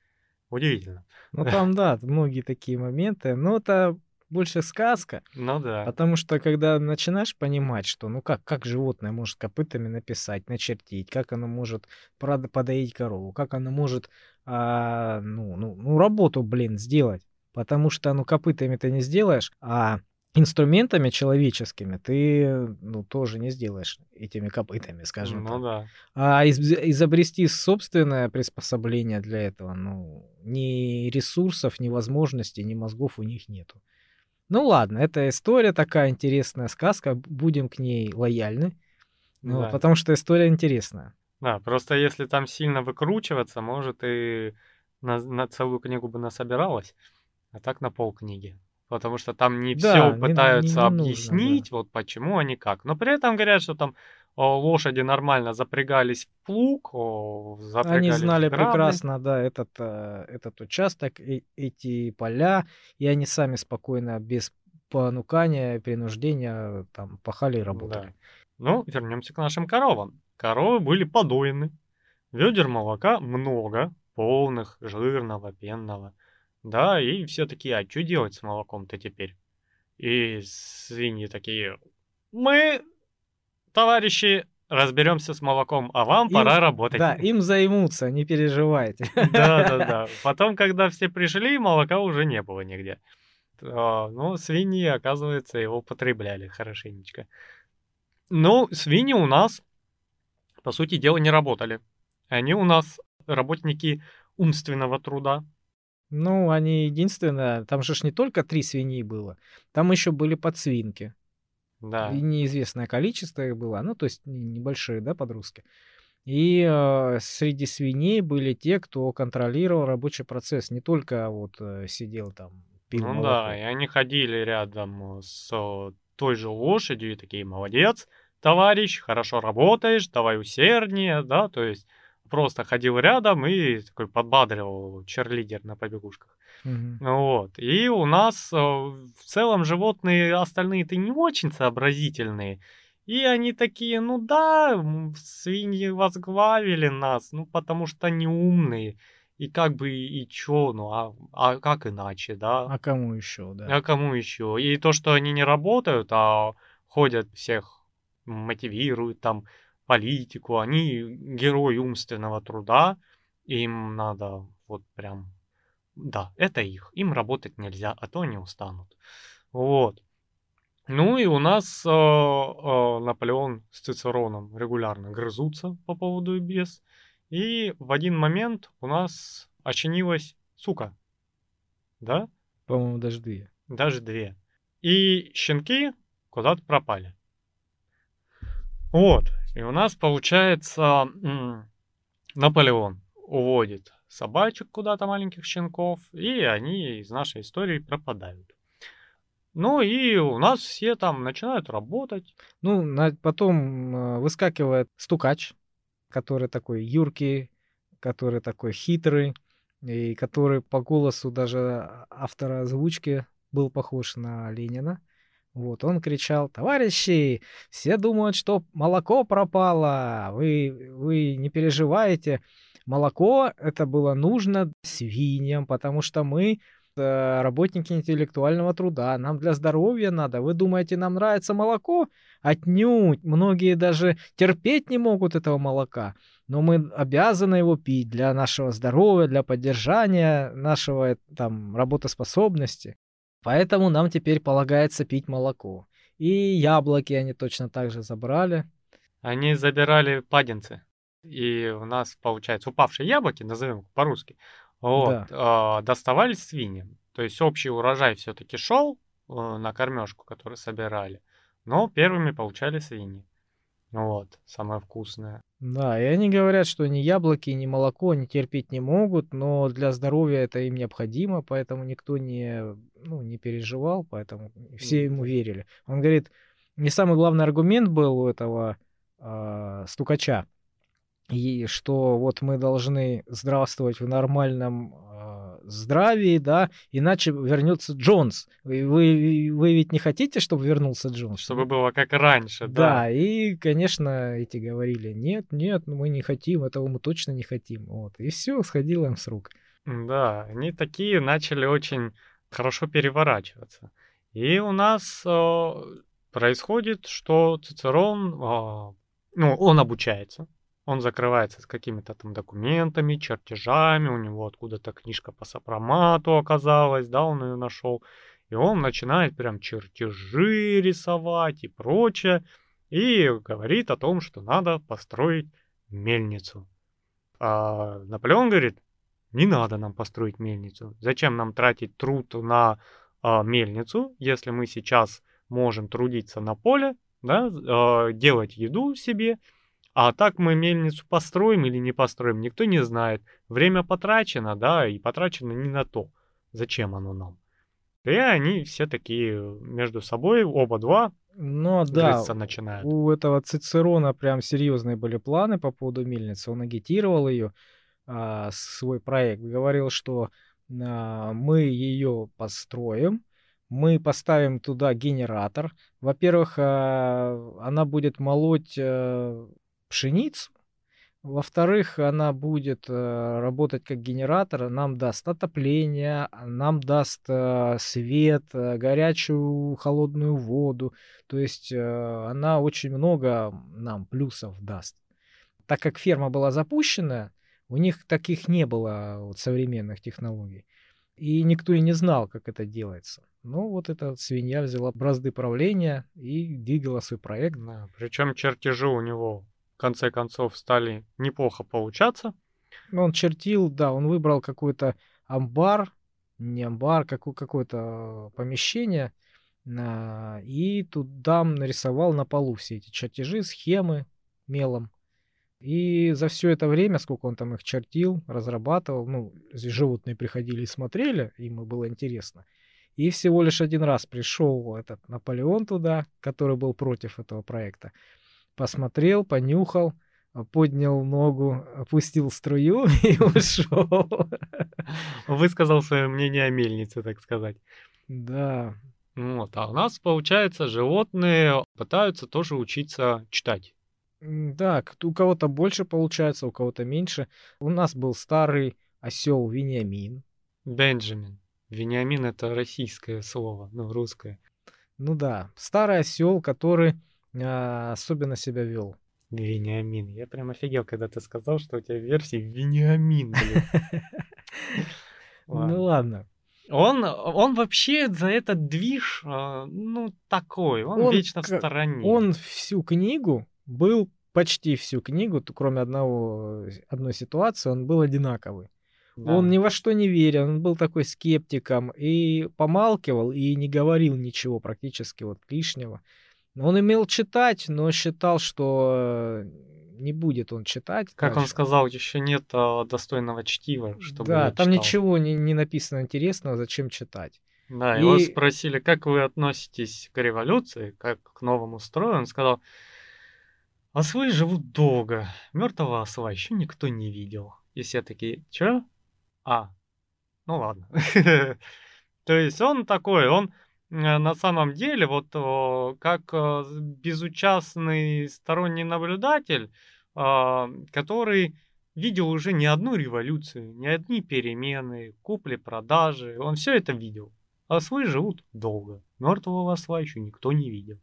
Удивительно. Ну там, да, многие такие моменты. Но это больше сказка. Ну да. Потому что когда начинаешь понимать, что ну как, как животное может копытами написать, начертить, как оно может подоить корову, как оно может а, ну, ну, ну, работу, блин, сделать. Потому что ну копытами ты не сделаешь, а инструментами человеческими ты ну, тоже не сделаешь этими копытами, скажем ну, так. да. А из, изобрести собственное приспособление для этого, ну, ни ресурсов, ни возможностей, ни мозгов у них нету. Ну ладно, это история такая интересная сказка, будем к ней лояльны, ну, да. потому что история интересная. Да, просто если там сильно выкручиваться, может и на, на целую книгу бы насобиралась, а так на пол книги. Потому что там не да, все пытаются не, не, не объяснить, нужно, да. вот почему они как. Но при этом говорят, что там лошади нормально запрягались в плуг, запрягались Они знали в прекрасно, да, этот, э, этот участок, эти поля, и они сами спокойно, без понукания, принуждения, там, пахали и работали. Да. Ну, вернемся к нашим коровам. Коровы были подоены, ведер молока много, полных, жирного, пенного. Да, и все такие, а что делать с молоком-то теперь? И свиньи такие, мы товарищи, разберемся с молоком, а вам им, пора работать. Да, им займутся, не переживайте. Да, да, да. Потом, когда все пришли, молока уже не было нигде. А, ну, свиньи, оказывается, его потребляли хорошенечко. Ну, свиньи у нас, по сути дела, не работали. Они у нас работники умственного труда. Ну, они единственное, там же ж не только три свиньи было, там еще были подсвинки. Да. И неизвестное количество их было, ну, то есть небольшие, да, подростки. И э, среди свиней были те, кто контролировал рабочий процесс, не только вот э, сидел там, пил Ну молоко. да, и они ходили рядом с той же лошадью и такие, молодец, товарищ, хорошо работаешь, давай усерднее, да, то есть просто ходил рядом и такой подбадривал черлидер на побегушках. Угу. Вот. И у нас э, в целом животные остальные-то не очень сообразительные. И они такие, ну да, свиньи возглавили нас, ну потому что они умные. И как бы и чё, ну а, а как иначе, да? А кому еще, да? А кому еще? И то, что они не работают, а ходят всех мотивируют там политику, они герои умственного труда, им надо вот прям да, это их. Им работать нельзя, а то они устанут. Вот. Ну и у нас э, э, Наполеон с Цицероном регулярно грызутся по поводу и без. И в один момент у нас очинилась сука. Да? По-моему, даже две. Даже две. И щенки куда-то пропали. Вот. И у нас получается Наполеон уводит собачек куда-то, маленьких щенков, и они из нашей истории пропадают. Ну и у нас все там начинают работать. Ну, потом э, выскакивает стукач, который такой юркий, который такой хитрый, и который по голосу даже автора озвучки был похож на Ленина. Вот, он кричал, товарищи, все думают, что молоко пропало, вы, вы не переживайте, молоко это было нужно свиньям, потому что мы Э, работники интеллектуального труда. Нам для здоровья надо. Вы думаете, нам нравится молоко? Отнюдь. Многие даже терпеть не могут этого молока. Но мы обязаны его пить для нашего здоровья, для поддержания нашего там, работоспособности. Поэтому нам теперь полагается пить молоко. И яблоки они точно так же забрали. Они забирали паденцы. И у нас, получается, упавшие яблоки, назовем по-русски, вот, да. э, доставались свиньям. То есть общий урожай все-таки шел э, на кормежку, которую собирали, но первыми получали свиньи. Вот, самое вкусное. Да, и они говорят, что ни яблоки, ни молоко они терпеть не могут, но для здоровья это им необходимо, поэтому никто не, ну, не переживал, поэтому все ему верили. Он говорит, не самый главный аргумент был у этого э, стукача, и что вот мы должны здравствовать в нормальном э, здравии, да, иначе вернется Джонс. Вы, вы, вы ведь не хотите, чтобы вернулся Джонс? Чтобы было как раньше, да. Да, и, конечно, эти говорили, нет, нет, мы не хотим, этого мы точно не хотим. Вот, и все сходило им с рук. Да, они такие начали очень хорошо переворачиваться. И у нас э, происходит, что Цицерон, э, ну, он обучается, он закрывается с какими-то там документами, чертежами, у него откуда-то книжка по сопромату оказалась, да, он ее нашел. И он начинает прям чертежи рисовать и прочее. И говорит о том, что надо построить мельницу. А Наполеон говорит, не надо нам построить мельницу. Зачем нам тратить труд на а, мельницу, если мы сейчас можем трудиться на поле, да, а, делать еду себе а так мы мельницу построим или не построим, никто не знает. Время потрачено, да, и потрачено не на то. Зачем оно нам? И они все такие между собой, оба два, ну да, начинают. у этого Цицерона прям серьезные были планы по поводу мельницы. Он агитировал ее, а, свой проект, говорил, что а, мы ее построим, мы поставим туда генератор. Во-первых, а, она будет молоть а, пшеницу. Во-вторых, она будет э, работать как генератор, нам даст отопление, нам даст э, свет, э, горячую, холодную воду. То есть она очень много нам плюсов даст. Так как ферма была запущена, у них таких не было вот, современных технологий. И никто и не знал, как это делается. Ну, вот эта свинья взяла бразды правления и двигала свой проект. Да, причем чертежи у него в конце концов стали неплохо получаться. Ну, он чертил, да, он выбрал какой-то амбар, не амбар, какое- какое-то помещение, а, и туда нарисовал на полу все эти чертежи, схемы мелом. И за все это время, сколько он там их чертил, разрабатывал, ну, здесь животные приходили и смотрели, им было интересно. И всего лишь один раз пришел этот Наполеон туда, который был против этого проекта посмотрел, понюхал, а, поднял ногу, опустил струю и ушел. Высказал свое мнение о мельнице, так сказать. Да. Вот, а у нас, получается, животные пытаются тоже учиться читать. Да, у кого-то больше получается, у кого-то меньше. У нас был старый осел Вениамин. Бенджамин. Вениамин это российское слово, ну, русское. Ну да, старый осел, который а, особенно себя вел. Вениамин. Я прям офигел, когда ты сказал, что у тебя версии Вениамин. Ну ладно. Он, он вообще за этот движ, а, ну, такой, он, он вечно в стороне. Он всю книгу был, почти всю книгу, кроме одного, одной ситуации, он был одинаковый. Да. Он ни во что не верил, он был такой скептиком и помалкивал и не говорил ничего практически вот лишнего. Он имел читать, но считал, что не будет он читать. Как дальше. он сказал, еще нет а, достойного чтива, чтобы Да, там читал. ничего не, не написано интересного, зачем читать. Да, и... его спросили, как вы относитесь к революции, как к новому строю. Он сказал, ослы живут долго, мертвого осла еще никто не видел. И все такие, чё? А, ну ладно. То есть он такой, он Э, на самом деле, вот как э, безучастный сторонний наблюдатель, а, который видел уже не одну революцию, не одни перемены, купли-продажи, он все это видел. Ослы живут долго. Мертвого осла еще никто не видел.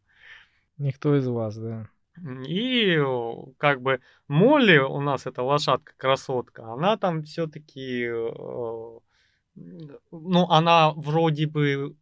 Никто из вас, да. И как бы Молли у нас эта лошадка-красотка, она там все-таки, э, ну, она вроде бы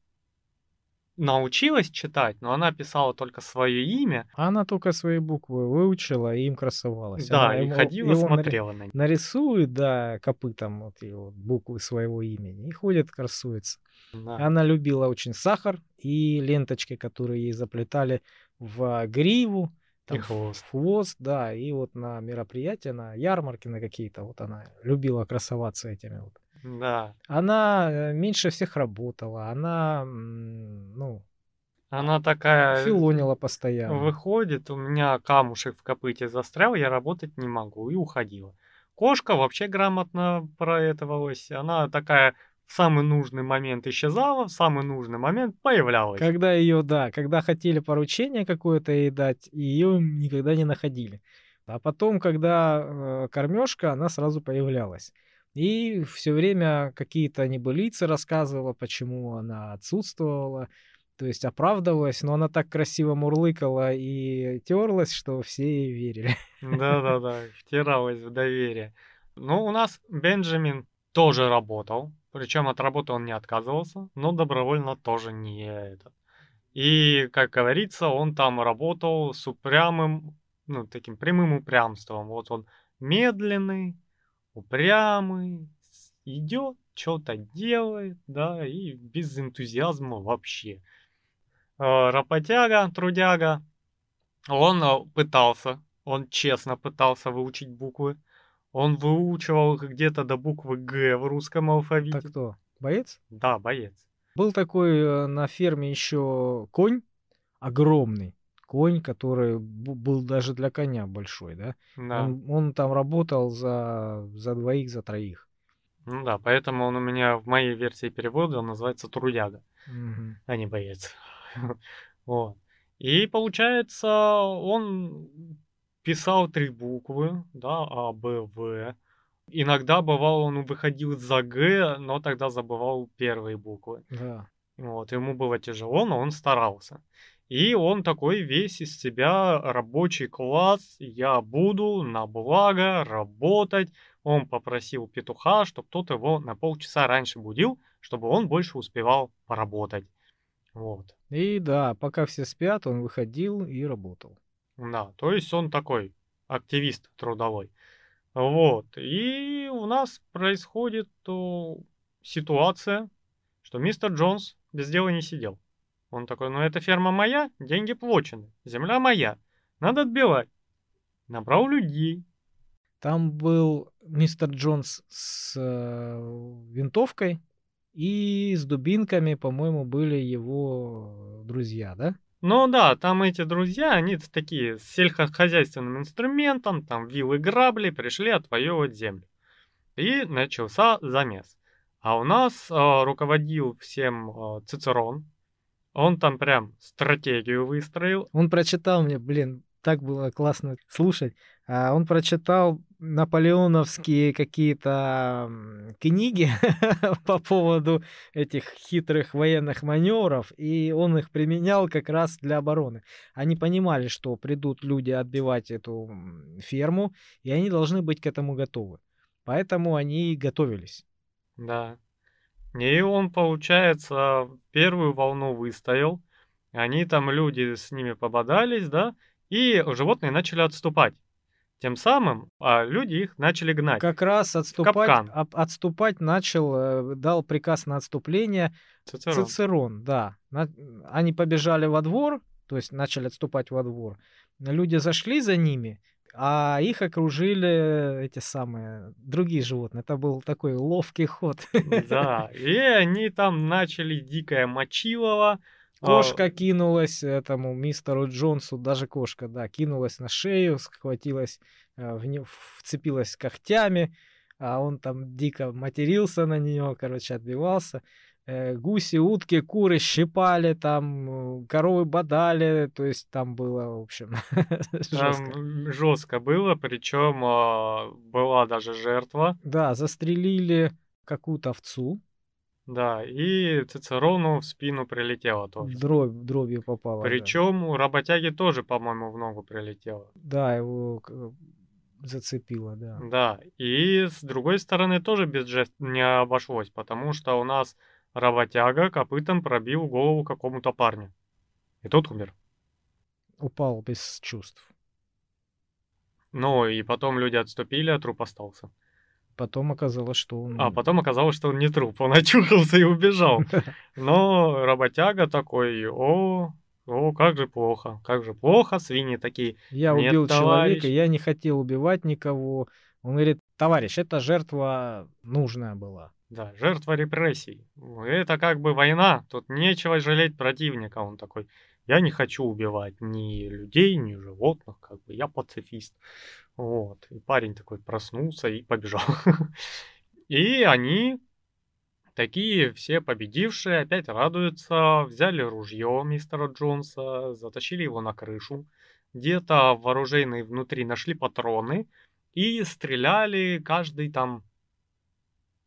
научилась читать, но она писала только свое имя. Она только свои буквы выучила и им красовалась. Да, она и ему, ходила, его смотрела на них. Нарисует, да, копытом вот его буквы своего имени и ходит, красуется. Да. Она любила очень сахар и ленточки, которые ей заплетали в гриву, там, и хвост. хвост, да, и вот на мероприятия, на ярмарки на какие-то, вот она любила красоваться этими вот да. Она э, меньше всех работала, она, ну... Она такая... Филонила постоянно. Выходит, у меня камушек в копыте застрял, я работать не могу, и уходила. Кошка вообще грамотно проэтовалась, она такая в самый нужный момент исчезала, в самый нужный момент появлялась. Когда ее, да, когда хотели поручение какое-то ей дать, ее никогда не находили. А потом, когда э, кормежка, она сразу появлялась. И все время какие-то небылицы рассказывала, почему она отсутствовала, то есть оправдывалась, но она так красиво мурлыкала и терлась, что все ей верили. Да-да-да, втиралась в доверие. Ну, у нас Бенджамин тоже работал, причем от работы он не отказывался, но добровольно тоже не этот. И, как говорится, он там работал с упрямым, ну, таким прямым упрямством. Вот он медленный, упрямый, идет, что-то делает, да, и без энтузиазма вообще. Э, работяга, трудяга, он э, пытался, он честно пытался выучить буквы. Он выучивал их где-то до буквы Г в русском алфавите. Так кто? Боец? Да, боец. Был такой э, на ферме еще конь огромный конь, который был даже для коня большой, да? Да. Он, он там работал за, за двоих, за троих. Ну да, поэтому он у меня в моей версии перевода он называется трудяга, угу. а не боец. вот. И получается, он писал три буквы, да, А, Б, В. Иногда бывало, он выходил за Г, но тогда забывал первые буквы. Да. Вот, ему было тяжело, но он старался. И он такой весь из себя рабочий класс, я буду на благо работать. Он попросил петуха, чтобы тот его на полчаса раньше будил, чтобы он больше успевал поработать. Вот. И да, пока все спят, он выходил и работал. Да, то есть он такой активист трудовой. Вот. И у нас происходит о, ситуация, что мистер Джонс без дела не сидел. Он такой, ну эта ферма моя, деньги плачены, земля моя, надо отбивать. Набрал людей. Там был мистер Джонс с э, винтовкой и с дубинками, по-моему, были его друзья, да? Ну да, там эти друзья, они такие с сельскохозяйственным инструментом, там вилы грабли, пришли отвоевывать землю. И начался замес. А у нас э, руководил всем э, Цицерон, он там прям стратегию выстроил. Он прочитал мне, блин, так было классно слушать. А он прочитал наполеоновские какие-то книги по поводу этих хитрых военных маневров, и он их применял как раз для обороны. Они понимали, что придут люди отбивать эту ферму, и они должны быть к этому готовы. Поэтому они готовились. Да. И он, получается, первую волну выстоял. Они там, люди с ними пободались, да, и животные начали отступать. Тем самым а, люди их начали гнать. Как раз отступать, об, отступать начал, э, дал приказ на отступление Цицерон. Цицерон, да. Они побежали во двор, то есть начали отступать во двор. Люди зашли за ними, а их окружили эти самые другие животные. Это был такой ловкий ход. Да, и они там начали дикое мочилово, Кошка а... кинулась этому мистеру Джонсу, даже кошка, да, кинулась на шею, схватилась, э, в не... вцепилась когтями, а он там дико матерился на нее, короче, отбивался. Э, гуси, утки, куры щипали, там коровы бодали, то есть там было, в общем, жестко. Там жестко было, причем а, была даже жертва. Да, застрелили какую-то овцу, да, и Цицерону в спину прилетело тоже. Дробь, дробью попала. Причем да. у работяги тоже, по-моему, в ногу прилетело. Да, его зацепило, да. Да, и с другой стороны тоже без жест не обошлось, потому что у нас работяга копытом пробил голову какому-то парню. И тот умер. Упал без чувств. Ну, и потом люди отступили, а труп остался. Потом оказалось, что он... А потом оказалось, что он не труп, он очухался и убежал. Но работяга такой, о, о, как же плохо, как же плохо, свиньи такие. Я Нет, убил товарищ. человека, я не хотел убивать никого. Он говорит, товарищ, эта жертва нужная была. Да, жертва репрессий. Это как бы война, тут нечего жалеть противника. Он такой, я не хочу убивать ни людей, ни животных, как бы я пацифист. Вот. И парень такой проснулся и побежал. И они, такие все победившие, опять радуются, взяли ружье мистера Джонса, затащили его на крышу. Где-то вооруженные внутри нашли патроны и стреляли каждый там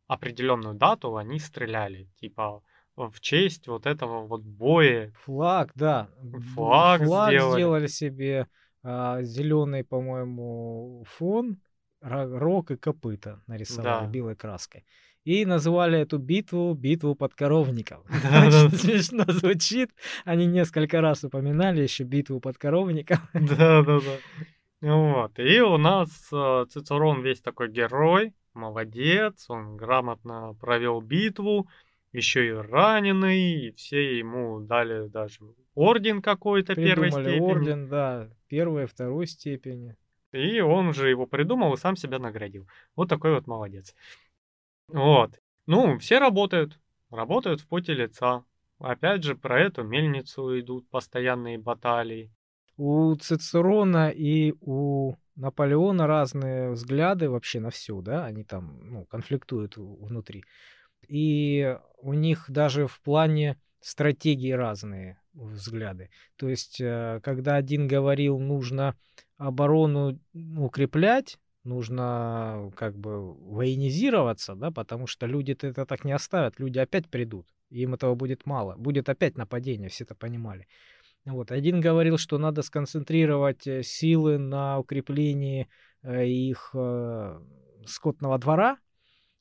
определенную дату, они стреляли. Типа в честь вот этого вот боя. Флаг, да. Флаг, Флаг сделали. сделали себе а, зеленый, по-моему, фон, рог и копыта нарисовали да. белой краской. И назвали эту битву битву подкоровников. Да, Очень да. смешно звучит. Они несколько раз упоминали еще битву подкоровников. Да, да, да. Вот. И у нас э, Цицерон весь такой герой, молодец, он грамотно провел битву, еще и раненый, и все ему дали даже орден какой-то первой степени. орден, да, первой, второй степени. И он же его придумал и сам себя наградил. Вот такой вот молодец. Вот. Ну, все работают. Работают в поте лица. Опять же, про эту мельницу идут постоянные баталии. У Цицерона и у Наполеона разные взгляды вообще на все, да, они там ну, конфликтуют внутри. И у них даже в плане стратегии разные взгляды. То есть, э, когда один говорил, нужно оборону укреплять, нужно как бы военизироваться, да, потому что люди-то это так не оставят, люди опять придут, им этого будет мало, будет опять нападение, все это понимали. Вот. Один говорил, что надо сконцентрировать э, силы на укреплении э, их скотного двора,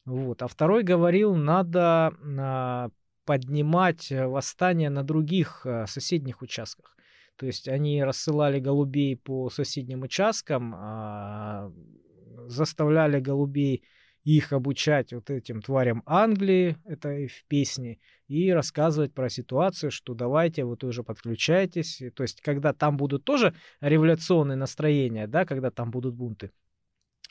вот. А второй говорил, надо а, поднимать э, восстание на других соседних участках. То есть они рассылали голубей по соседним участкам, а, заставляли голубей их обучать вот этим тварям Англии, это в песне, и рассказывать про ситуацию, что давайте, вы тоже подключайтесь. То есть, когда там будут тоже революционные настроения, да, когда там будут бунты,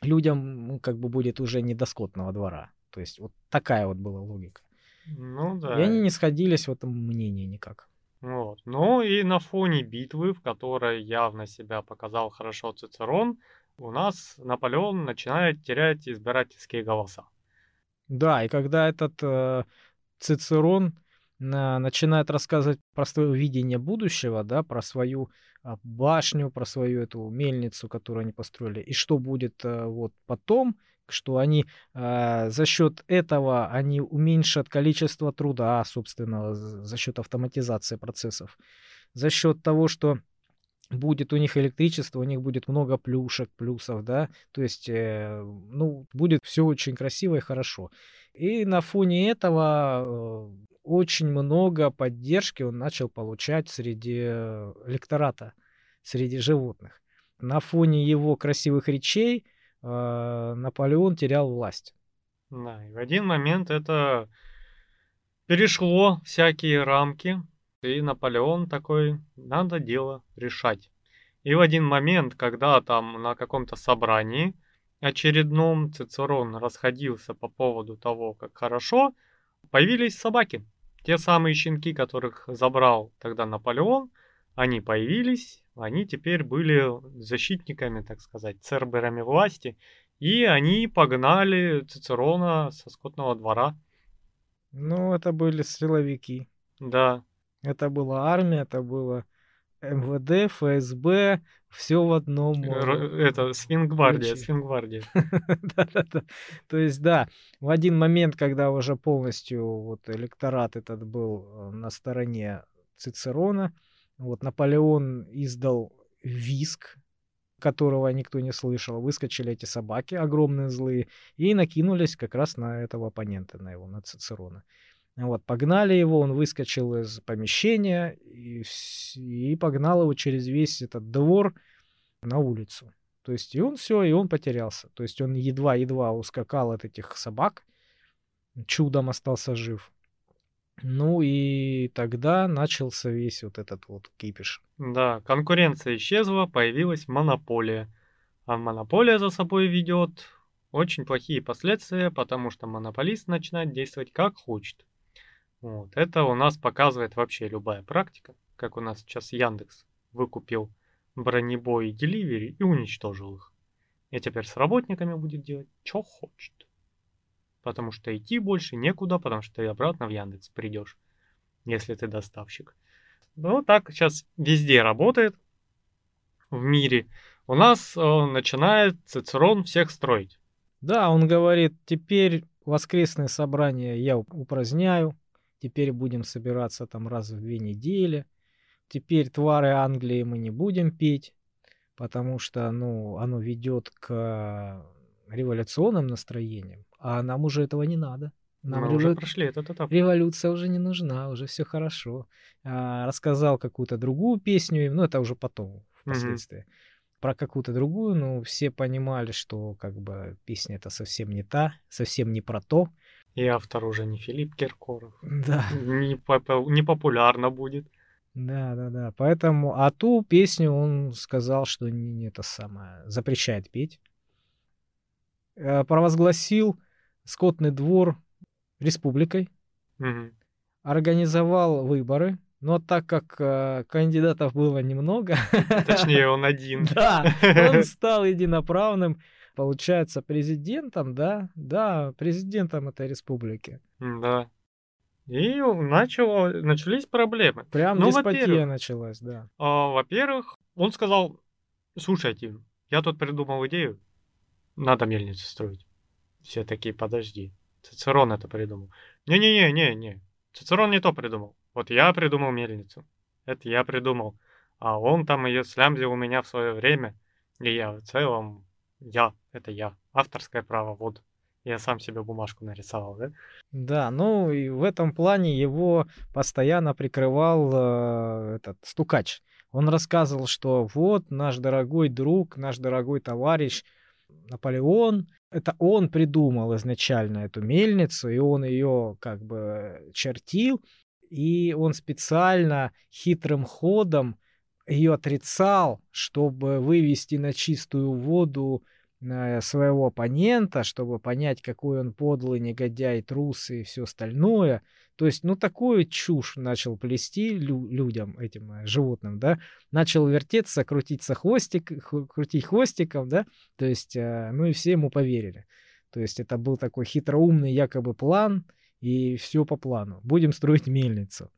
людям ну, как бы будет уже не до скотного двора. То есть вот такая вот была логика. Ну да. И они не сходились в этом мнении никак. Вот. Ну и на фоне битвы, в которой явно себя показал хорошо Цицерон, у нас Наполеон начинает терять избирательские голоса. Да, и когда этот э, Цицерон э, начинает рассказывать про свое видение будущего, да, про свою а, башню, про свою эту мельницу, которую они построили, и что будет э, вот потом, что они э, за счет этого они уменьшат количество труда собственного за счет автоматизации процессов, за счет того, что будет у них электричество, у них будет много плюшек, плюсов, да, то есть, э, ну, будет все очень красиво и хорошо. И на фоне этого э, очень много поддержки он начал получать среди э, электората, среди животных. На фоне его красивых речей э, Наполеон терял власть. Да, и в один момент это перешло всякие рамки, и Наполеон такой, надо дело решать. И в один момент, когда там на каком-то собрании очередном Цицерон расходился по поводу того, как хорошо, появились собаки. Те самые щенки, которых забрал тогда Наполеон, они появились, они теперь были защитниками, так сказать, церберами власти, и они погнали Цицерона со скотного двора. Ну, это были силовики. Да. Это была армия, это было МВД, ФСБ, все в одном. Это Свингвардия, Свингвардия. Да-да-да. То есть, да, в один момент, когда уже полностью вот электорат этот был э, на стороне Цицерона, вот Наполеон издал виск, которого никто не слышал. Выскочили эти собаки огромные злые и накинулись как раз на этого оппонента, на его, на Цицерона. Вот, погнали его, он выскочил из помещения и, и погнал его через весь этот двор на улицу. То есть и он все, и он потерялся. То есть он едва-едва ускакал от этих собак, чудом остался жив. Ну и тогда начался весь вот этот вот кипиш. Да, конкуренция исчезла, появилась монополия. А монополия за собой ведет очень плохие последствия, потому что монополист начинает действовать как хочет. Вот. Это у нас показывает вообще любая практика, как у нас сейчас Яндекс выкупил бронебой и деливери и уничтожил их. И теперь с работниками будет делать, что хочет. Потому что идти больше некуда, потому что ты обратно в Яндекс придешь, если ты доставщик. Ну, так сейчас везде работает в мире. У нас э, начинает Цицерон всех строить. Да, он говорит, теперь воскресные собрания я упраздняю, Теперь будем собираться там раз в две недели. Теперь твары Англии мы не будем пить, потому что, ну, оно ведет к революционным настроениям, а нам уже этого не надо. Нам Мы револю... уже прошли этот этап. Революция уже не нужна, уже все хорошо. А, рассказал какую-то другую песню, ну это уже потом, впоследствии. Угу. Про какую-то другую, ну все понимали, что как бы песня это совсем не та, совсем не про то. И автор уже не Филипп Киркоров. Да. Не, попу- не популярно будет. Да, да, да. Поэтому, а ту песню он сказал, что не, не это самое, запрещает петь. Э, провозгласил скотный двор республикой. Угу. Организовал выборы. Но так как э, кандидатов было немного... Точнее, он один. Да, он стал единоправным получается, президентом, да, да, президентом этой республики. Да. И начало, начались проблемы. Прям ну, деспотия началась, да. А, во-первых, он сказал, слушайте, я тут придумал идею, надо мельницу строить. Все такие, подожди, Цицерон это придумал. Не-не-не-не-не, Цицерон не то придумал. Вот я придумал мельницу. Это я придумал. А он там ее слямзил у меня в свое время. И я в целом я, это я. Авторское право, вот. Я сам себе бумажку нарисовал, да? Да, ну и в этом плане его постоянно прикрывал э, этот стукач. Он рассказывал, что вот наш дорогой друг, наш дорогой товарищ Наполеон, это он придумал изначально эту мельницу, и он ее как бы чертил, и он специально хитрым ходом ее отрицал, чтобы вывести на чистую воду Э, своего оппонента, чтобы понять, какой он подлый негодяй, трус и все остальное. То есть, ну, такую чушь начал плести лю- людям, этим э, животным, да, начал вертеться, крутиться хвостик, крутить хвостиком, да, то есть, э, ну, и все ему поверили. То есть, это был такой хитроумный якобы план, и все по плану. Будем строить мельницу.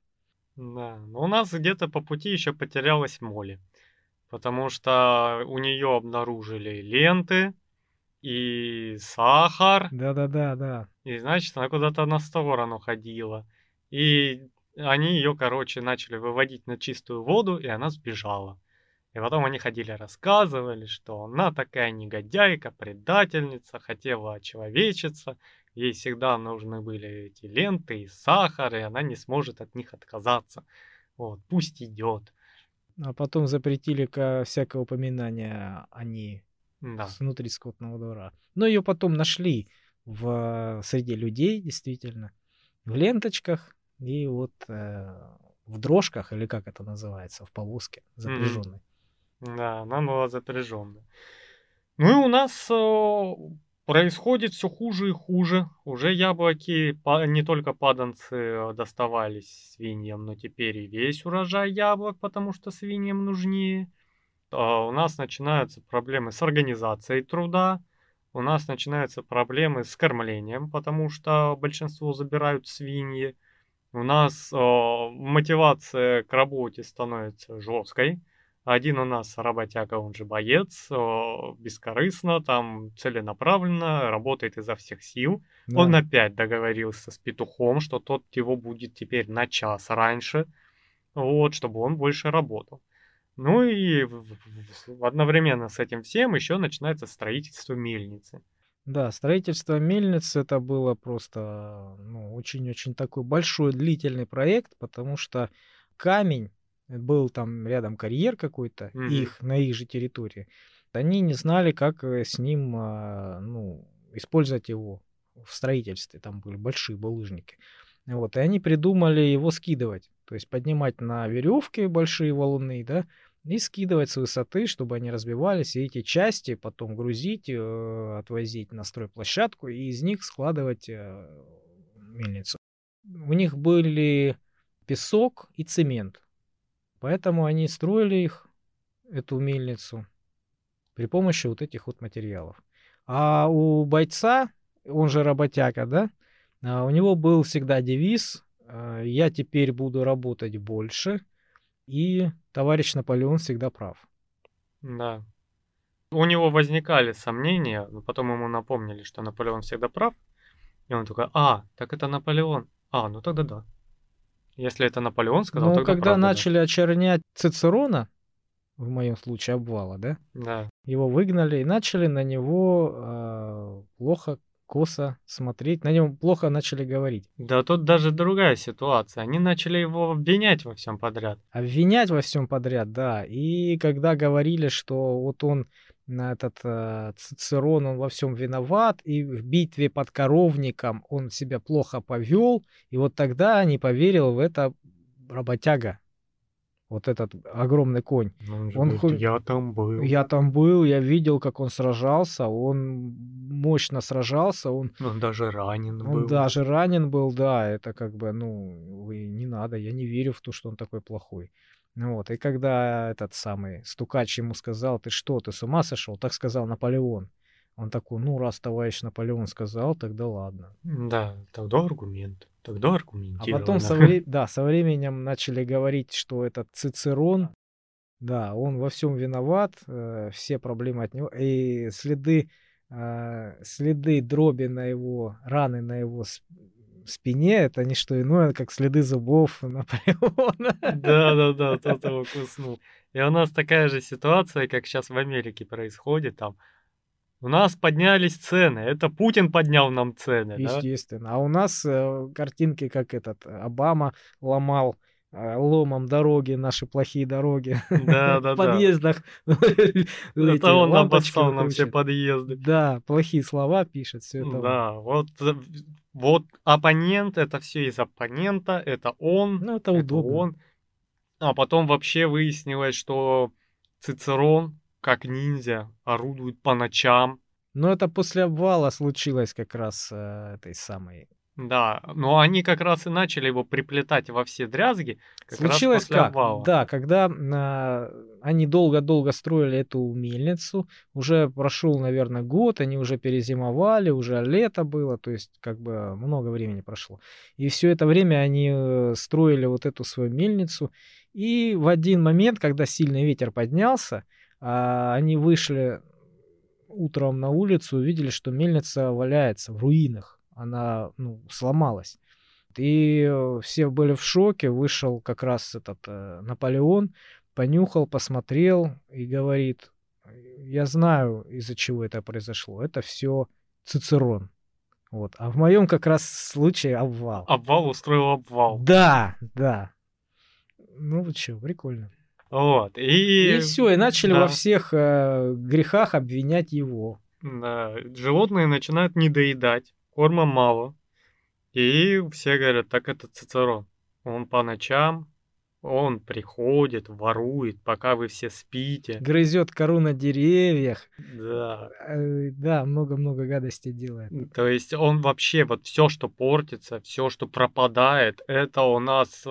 Да, но у нас где-то по пути еще потерялась Молли потому что у нее обнаружили ленты и сахар. Да-да-да, да. И значит, она куда-то на сторону ходила. И они ее, короче, начали выводить на чистую воду, и она сбежала. И потом они ходили, рассказывали, что она такая негодяйка, предательница, хотела человечиться, ей всегда нужны были эти ленты и сахар, и она не сможет от них отказаться. Вот, пусть идет. А потом запретили всякое упоминание о ней да. внутри скотного двора. Но ее потом нашли в среди людей, действительно, в ленточках и вот э, в дрожках, или как это называется, в повозке запряженной. Mm-hmm. Да, она была запряженная. Ну и у нас э, происходит все хуже и хуже. Уже яблоки, не только паданцы э, доставались свиньям, но теперь и весь урожай яблок, потому что свиньям нужнее. А у нас начинаются проблемы с организацией труда, у нас начинаются проблемы с кормлением, потому что большинство забирают свиньи. У нас э, мотивация к работе становится жесткой. Один у нас работяга, он же боец, бескорыстно, там целенаправленно, работает изо всех сил. Да. Он опять договорился с петухом, что тот его будет теперь на час раньше, вот, чтобы он больше работал. Ну и одновременно с этим всем еще начинается строительство мельницы. Да, строительство мельницы это было просто ну, очень-очень такой большой длительный проект, потому что камень был там рядом карьер какой-то, mm-hmm. их, на их же территории, они не знали, как э, с ним, а, ну, использовать его в строительстве, там были большие булыжники. Вот, и они придумали его скидывать, то есть поднимать на веревке большие валуны, да, и скидывать с высоты, чтобы они разбивались, и эти части потом грузить, э, отвозить на стройплощадку и из них складывать э, мельницу. У них были песок и цемент. Поэтому они строили их, эту мельницу, при помощи вот этих вот материалов. А у бойца, он же работяга, да, а у него был всегда девиз а, «Я теперь буду работать больше», и товарищ Наполеон всегда прав. Да. У него возникали сомнения, но потом ему напомнили, что Наполеон всегда прав. И он такой, а, так это Наполеон. А, ну тогда да. Если это Наполеон сказал, тогда когда правда, начали да. очернять Цицерона, в моем случае обвала, да? Да. Его выгнали и начали на него э, плохо, косо смотреть, на нем плохо начали говорить. Да тут даже другая ситуация. Они начали его обвинять во всем подряд. Обвинять во всем подряд, да. И когда говорили, что вот он на этот э, Цицерон, он во всем виноват, и в битве под коровником он себя плохо повел, и вот тогда не поверил в это работяга. Вот этот огромный конь. Он, он говорит, хоть... я там был. Я там был, я видел, как он сражался, он мощно сражался, он... Он даже ранен он был. даже ранен был, да, это как бы, ну, не надо, я не верю в то, что он такой плохой. Вот, и когда этот самый стукач ему сказал, ты что, ты с ума сошел? Так сказал Наполеон. Он такой, ну, раз товарищ Наполеон сказал, тогда ладно. Да, тогда аргумент. Тогда аргумент. А потом со, вре... да, со временем начали говорить, что этот Цицерон, да, он во всем виноват, э, все проблемы от него. И следы, э, следы дроби на его, раны на его спине это не что иное, как следы зубов Наполеона. Да-да-да, тот его куснул. И у нас такая же ситуация, как сейчас в Америке происходит, там у нас поднялись цены. Это Путин поднял нам цены. Естественно. Да? А у нас э, картинки, как этот Обама ломал э, ломом дороги, наши плохие дороги. Да, да, В подъездах. Это он обоссал нам все подъезды. Да, плохие слова пишет, все это. Да, вот вот оппонент, это все из оппонента, это он. Ну, это удобно. Он. А потом вообще выяснилось, что Цицерон, как ниндзя, орудует по ночам. Но это после обвала случилось как раз э, этой самой да, но они как раз и начали его приплетать во все дрязги. Как Случилось раз после как? Обвала. Да, когда э, они долго-долго строили эту мельницу, уже прошел, наверное, год, они уже перезимовали, уже лето было, то есть как бы много времени прошло. И все это время они э, строили вот эту свою мельницу. И в один момент, когда сильный ветер поднялся, э, они вышли утром на улицу, увидели, что мельница валяется в руинах она ну, сломалась. И э, все были в шоке, вышел как раз этот э, Наполеон, понюхал, посмотрел и говорит, я знаю, из-за чего это произошло. Это все Цицерон. Вот. А в моем как раз случае обвал. Обвал устроил обвал. Да, да. Ну, что, прикольно. Вот. И, И все, и начали да. во всех э, грехах обвинять его. Да, животные начинают недоедать, корма мало. И все говорят, так это Цицерон. Он по ночам, он приходит, ворует, пока вы все спите. Грызет кору на деревьях. Да. Э, да, много-много гадостей делает. То есть он вообще, вот все, что портится, все, что пропадает, это у нас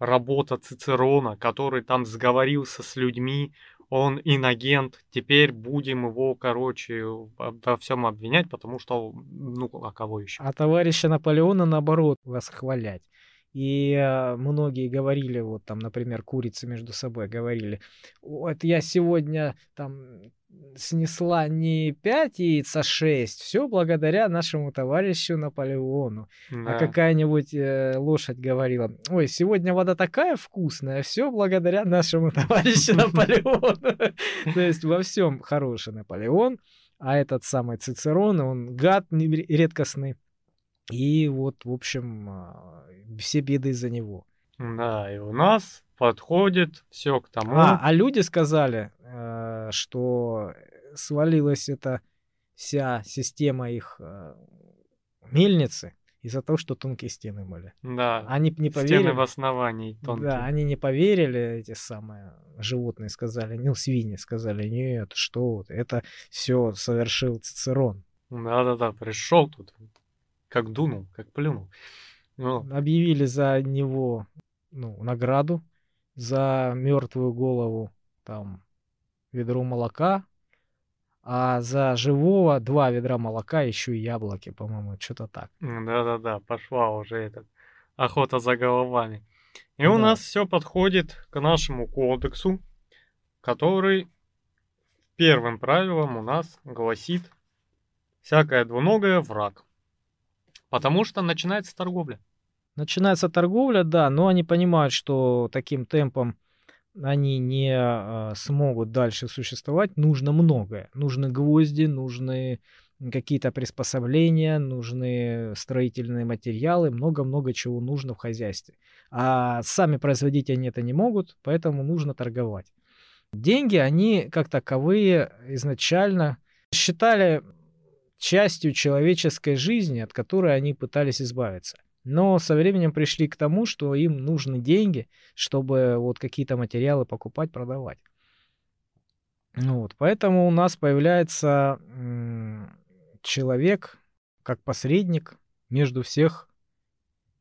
работа Цицерона, который там сговорился с людьми, он инагент, теперь будем его, короче, во всем обвинять, потому что, ну, а кого еще? А товарища Наполеона, наоборот, восхвалять. И э, многие говорили, вот там, например, курицы между собой говорили, вот я сегодня там снесла не 5 яиц, а 6. Все благодаря нашему товарищу Наполеону. А Да. какая-нибудь э, лошадь говорила, ой, сегодня вода такая вкусная, все благодаря нашему товарищу Наполеону. То есть во всем хороший Наполеон, а этот самый Цицерон, он гад редкостный. И вот, в общем, а, все беды из-за него. Да, и у нас подходит все к тому. А, а люди сказали, э, что свалилась эта вся система их э, мельницы из-за того, что тонкие стены были. да, Они не стены поверили. в основании тонкие. Да, они не поверили, эти самые животные сказали, ну, свиньи сказали, нет, что это все совершил Цицерон. Да-да-да, пришел тут, как дунул, как плюнул. Ну, Объявили за него ну, награду за мертвую голову, там, ведро молока, а за живого два ведра молока, еще и яблоки, по-моему, что-то так. Да-да-да, пошла уже этот охота за головами. И у Да. нас все подходит к нашему кодексу, который первым правилом у нас гласит всякое двуногое враг. Потому что начинается торговля. Начинается торговля, да, но они понимают, что таким темпом они не а, смогут дальше существовать. Нужно многое. Нужны гвозди, нужны какие-то приспособления, нужны строительные материалы, много-много чего нужно в хозяйстве. А сами производить они это не могут, поэтому нужно торговать. Деньги, они как таковые изначально считали частью человеческой жизни, от которой они пытались избавиться. Но со временем пришли к тому, что им нужны деньги, чтобы вот какие-то материалы покупать, продавать. Ну вот, поэтому у нас появляется человек как посредник между всех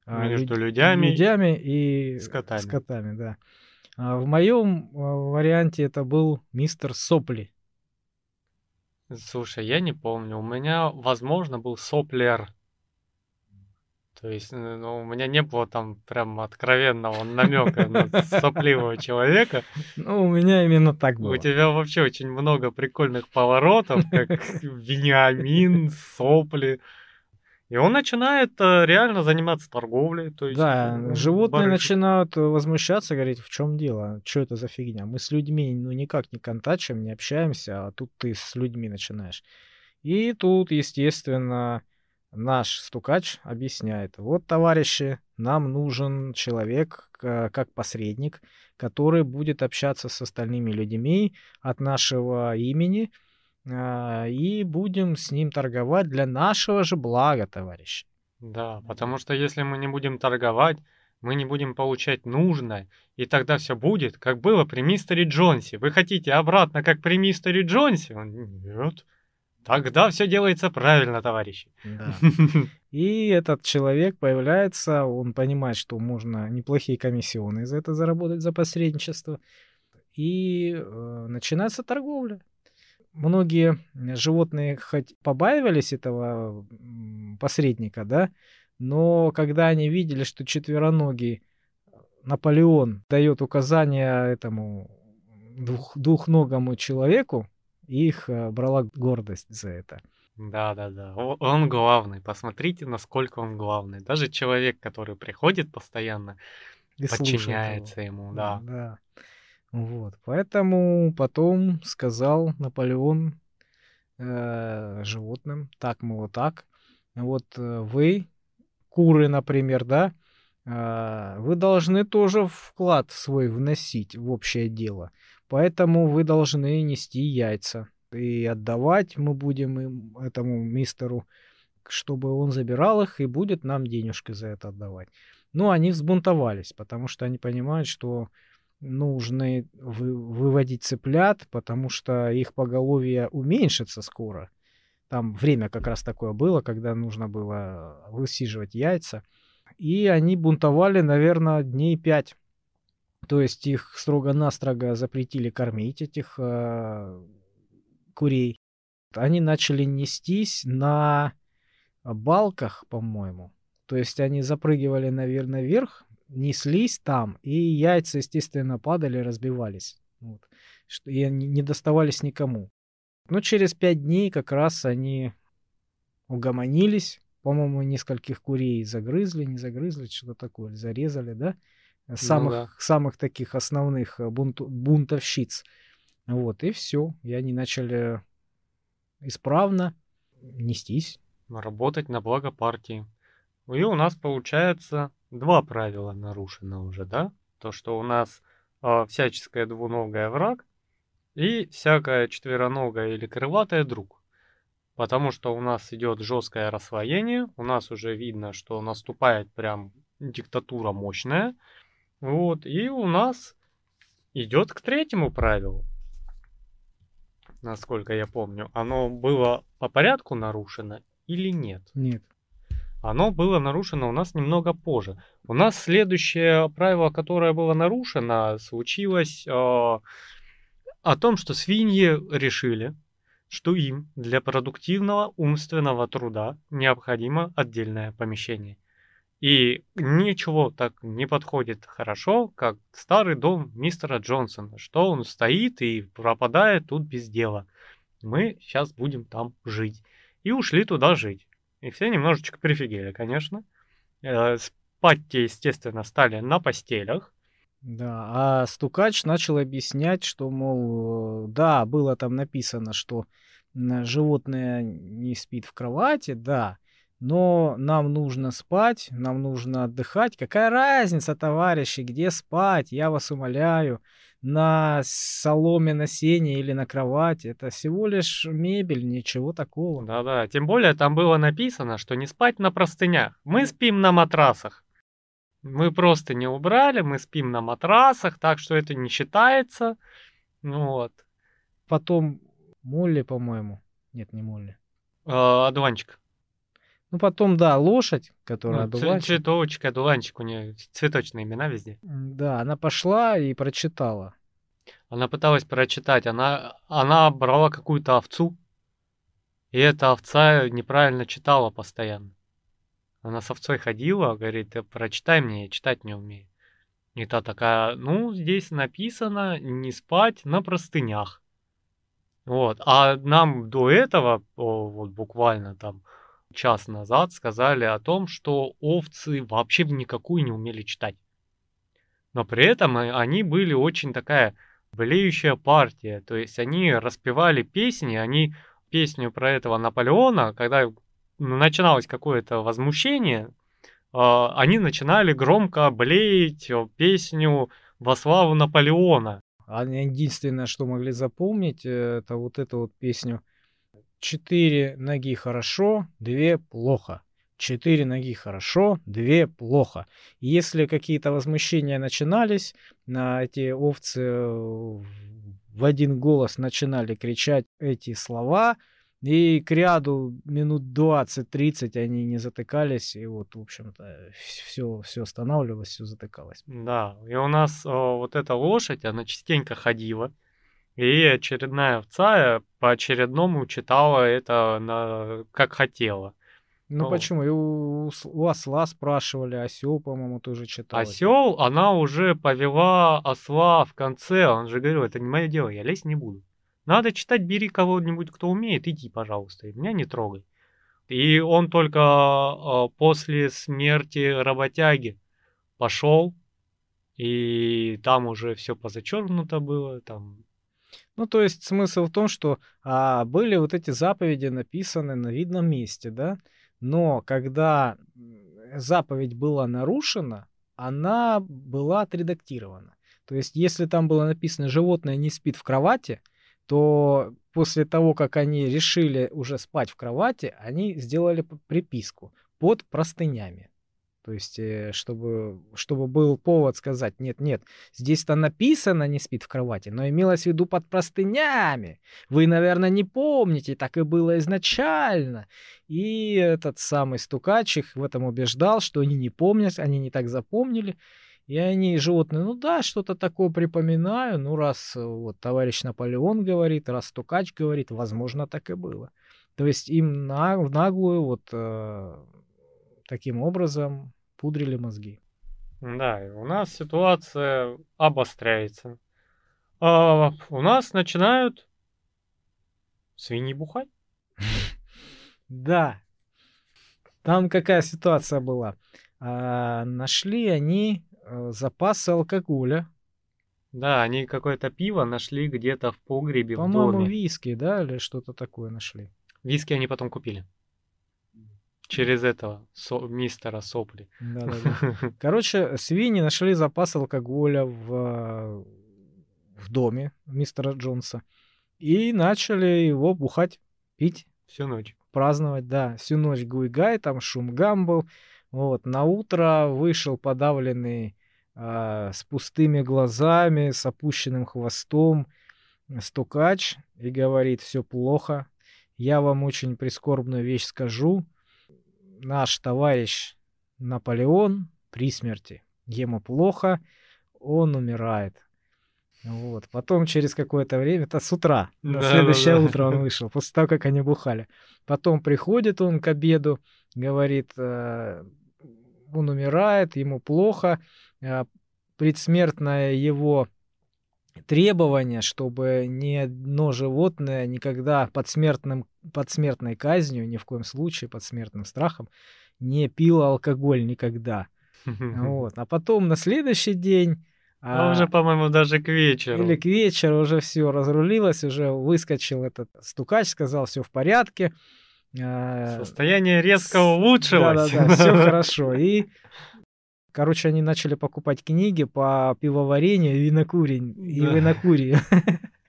а, Между люд- людьми людьми и скотами. скотами, да. А в моем а, варианте это был мистер Сопли. Слушай, я не помню. У меня, возможно, был соплер. То есть, ну, у меня не было там прям откровенного намека на сопливого человека. Ну, у меня именно так было. У тебя вообще очень много прикольных поворотов, как Вениамин, сопли. И он начинает э, реально заниматься торговлей. То есть, Да, э, животные барыши- начинают э, возмущаться, говорить, в чем дело, что это за фигня. Мы с людьми ну никак не контачим, не общаемся, а тут ты с людьми начинаешь. И тут, естественно, наш стукач объясняет, вот, товарищи, нам нужен человек как посредник, который будет общаться с остальными людьми от нашего имени, а, и будем с ним торговать для нашего же блага, товарищи. Да, потому что если мы не будем торговать, мы не будем получать нужное, и тогда все будет, как было при мистере Джонсе. Вы хотите обратно, как при мистере Джонсе? Он, Нет. Тогда все делается правильно, товарищи. Да. И этот человек появляется, он понимает, что можно неплохие комиссионные за это заработать, за посредничество. И э, начинается торговля. Многие животные хоть побаивались этого посредника, да, но когда они видели, что четвероногий Наполеон дает указания этому двух- двухногому человеку, их э, брала гордость за это. Да-да-да, о- он главный. Посмотрите, насколько он главный. Даже человек, который приходит постоянно, И слушает его. подчиняется ему, да. Да. Вот, поэтому потом сказал Наполеон э, животным, так, мол, так, вот э, вы, куры, например, да, э, вы должны тоже вклад свой вносить в общее дело, поэтому вы должны нести яйца, и отдавать мы будем им, этому мистеру, чтобы он забирал их и будет нам денежки за это отдавать. Ну, они взбунтовались, потому что они понимают, что нужно вы, выводить цыплят, потому что их поголовье уменьшится скоро. Там время как раз такое было, когда нужно было высиживать яйца. И они бунтовали, наверное, дней пять. То есть их строго-настрого запретили кормить, этих э, курей. Они начали нестись на балках, по-моему. То есть они запрыгивали, наверное, вверх неслись там, и яйца, естественно, падали, разбивались. Вот. И они не доставались никому. Но через пять дней как раз они угомонились. По-моему, нескольких курей загрызли, не загрызли, что-то такое, зарезали, да? Самых, ну, да. самых таких основных э, бунт, бунтовщиц. Вот, и все. И они начали исправно нестись. Работать на благо партии. И у нас получается два правила нарушено уже, да? То, что у нас э, всяческая двуногая враг и всякая четвероногая или крылатая друг. Потому что у нас идет жесткое рассвоение, у нас уже видно, что наступает прям диктатура мощная. Вот, и у нас идет к третьему правилу. Насколько я помню, оно было по порядку нарушено или нет? Нет оно было нарушено у нас немного позже. У нас следующее правило, которое было нарушено, случилось э, о том, что свиньи решили, что им для продуктивного умственного труда необходимо отдельное помещение. И ничего так не подходит хорошо, как старый дом мистера Джонсона, что он стоит и пропадает тут без дела. Мы сейчас будем там жить. И ушли туда жить. И все немножечко прифигели, конечно. Э, спать-те, естественно, стали на постелях. Да, а стукач начал объяснять, что, мол, да, было там написано, что животное не спит в кровати, да, но нам нужно спать, нам нужно отдыхать. Какая разница, товарищи, где спать? Я вас умоляю на соломе, на сене или на кровати. Это всего лишь мебель, ничего такого. Да-да, тем более там было написано, что не спать на простынях. Мы спим на матрасах. Мы просто не убрали, мы спим на матрасах, так что это не считается. Ну вот. Потом Молли, по-моему. Нет, не Молли. Одуванчик. Ну, потом, да, лошадь, которая ну, одуванчик. Цветочек, одуванчик, у нее цветочные имена везде. Да, она пошла и прочитала. Она пыталась прочитать, она, она брала какую-то овцу, и эта овца неправильно читала постоянно. Она с овцой ходила, говорит, прочитай мне, я читать не умею. И та такая, ну, здесь написано не спать на простынях. Вот. А нам до этого, о, вот буквально там час назад сказали о том, что овцы вообще никакую не умели читать. Но при этом они были очень такая болеющая партия. То есть они распевали песни, они песню про этого Наполеона, когда начиналось какое-то возмущение, а, они начинали громко блеять песню во славу Наполеона. Они единственное, что могли запомнить, э, это вот эту вот песню Четыре ноги хорошо, две плохо. Четыре ноги хорошо, две плохо. И если какие-то возмущения начинались, на эти овцы э, в один голос начинали кричать эти слова, и к ряду минут 20-30 они не затыкались, и вот, в общем-то, все, все останавливалось, все затыкалось. Да, и у нас о, вот эта лошадь, она частенько ходила, и очередная овца э, по очередному читала это на... как хотела. Ну, ну почему? И у, у осла спрашивали, осел, по-моему, тоже читал. Осел, она уже повела осла в конце. Он же говорил, это не мое дело, я лезть не буду. Надо читать, бери кого-нибудь, кто умеет, иди, пожалуйста, и меня не трогай. И он только э, после смерти работяги пошел и там уже все позачеркнуто было, там Ну, то есть смысл в том, что а, были вот эти заповеди написаны на видном месте, да, но когда м, заповедь была нарушена, она была отредактирована. То есть, если там было написано «животное не спит в кровати», то после того, как они решили уже спать в кровати, они сделали приписку под простынями. То есть, э, чтобы, чтобы был повод сказать, нет-нет, здесь-то написано «не спит в кровати», но имелось в виду под простынями. Вы, наверное, не помните, так и было изначально. И этот самый стукач их в этом убеждал, что они не помнят, они не так запомнили. И они, животные, ну да, что-то такое припоминаю. Ну, раз э, вот товарищ Наполеон говорит, раз стукач говорит, возможно, так и было. То есть им на, в наглую вот э, таким образом пудрили мозги. Да, и у нас ситуация обостряется. А, у нас начинают свиньи бухать. Да. Там какая ситуация была? А, нашли они э, запасы алкоголя. Да, они какое-то пиво нашли где-то в погребе в По-моему, доме. виски, да, или что-то такое нашли. Виски они потом купили. Через этого со- мистера Сопли. Да-да-да. Короче, свиньи нашли запас алкоголя в, э, в доме мистера Джонса и начали его бухать, пить, Всю ночь. праздновать, да. Всю ночь гуй-гай, там шум гам был. Вот, на утро вышел подавленный а, с пустыми глазами, с опущенным хвостом стукач и говорит, все плохо. Я вам очень прискорбную вещь скажу. Наш товарищ Наполеон при смерти. Ему плохо, он умирает. Вот. Потом через какое-то время, это с утра, на Да, следующее да, да. утро он вышел, после того, как они бухали. Потом приходит он к обеду, говорит, э, он умирает, ему плохо. э, Предсмертное его требование, чтобы ни одно животное никогда под, смертным, под смертной казнью, ни в коем случае под смертным страхом, не пило алкоголь никогда. Вот. А потом на следующий день... А а, уже, по-моему, даже к вечеру. или к вечеру уже все разрулилось, уже выскочил этот стукач, сказал, все в порядке. э, Состояние резко улучшилось. Да-да-да, все хорошо. И, короче, они начали покупать книги по пивоварению и винокурению. И винокурию.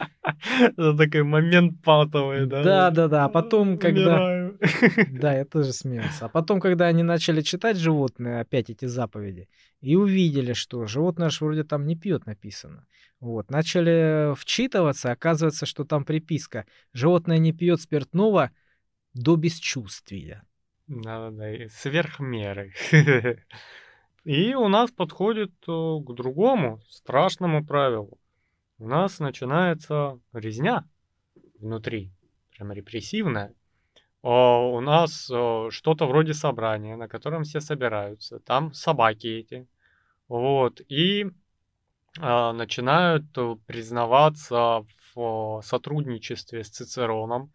Это такой момент патовый, да? Да-да-да, а потом, когда... Умираю. Да, я тоже смеялся. А потом, когда они начали читать животные, опять эти заповеди, и увидели, что животное аж вроде там не пьет написано. Вот, начали вчитываться, оказывается, что там приписка. Животное не пьет спиртного до бесчувствия. Да-да-да, и сверх меры. И у нас подходит э, к другому страшному правилу. У нас начинается резня внутри, прям репрессивная. А У нас э, что-то вроде собрания, на котором все собираются. Там собаки эти. Вот. И а, начинают э, признаваться в э, сотрудничестве с Цицероном,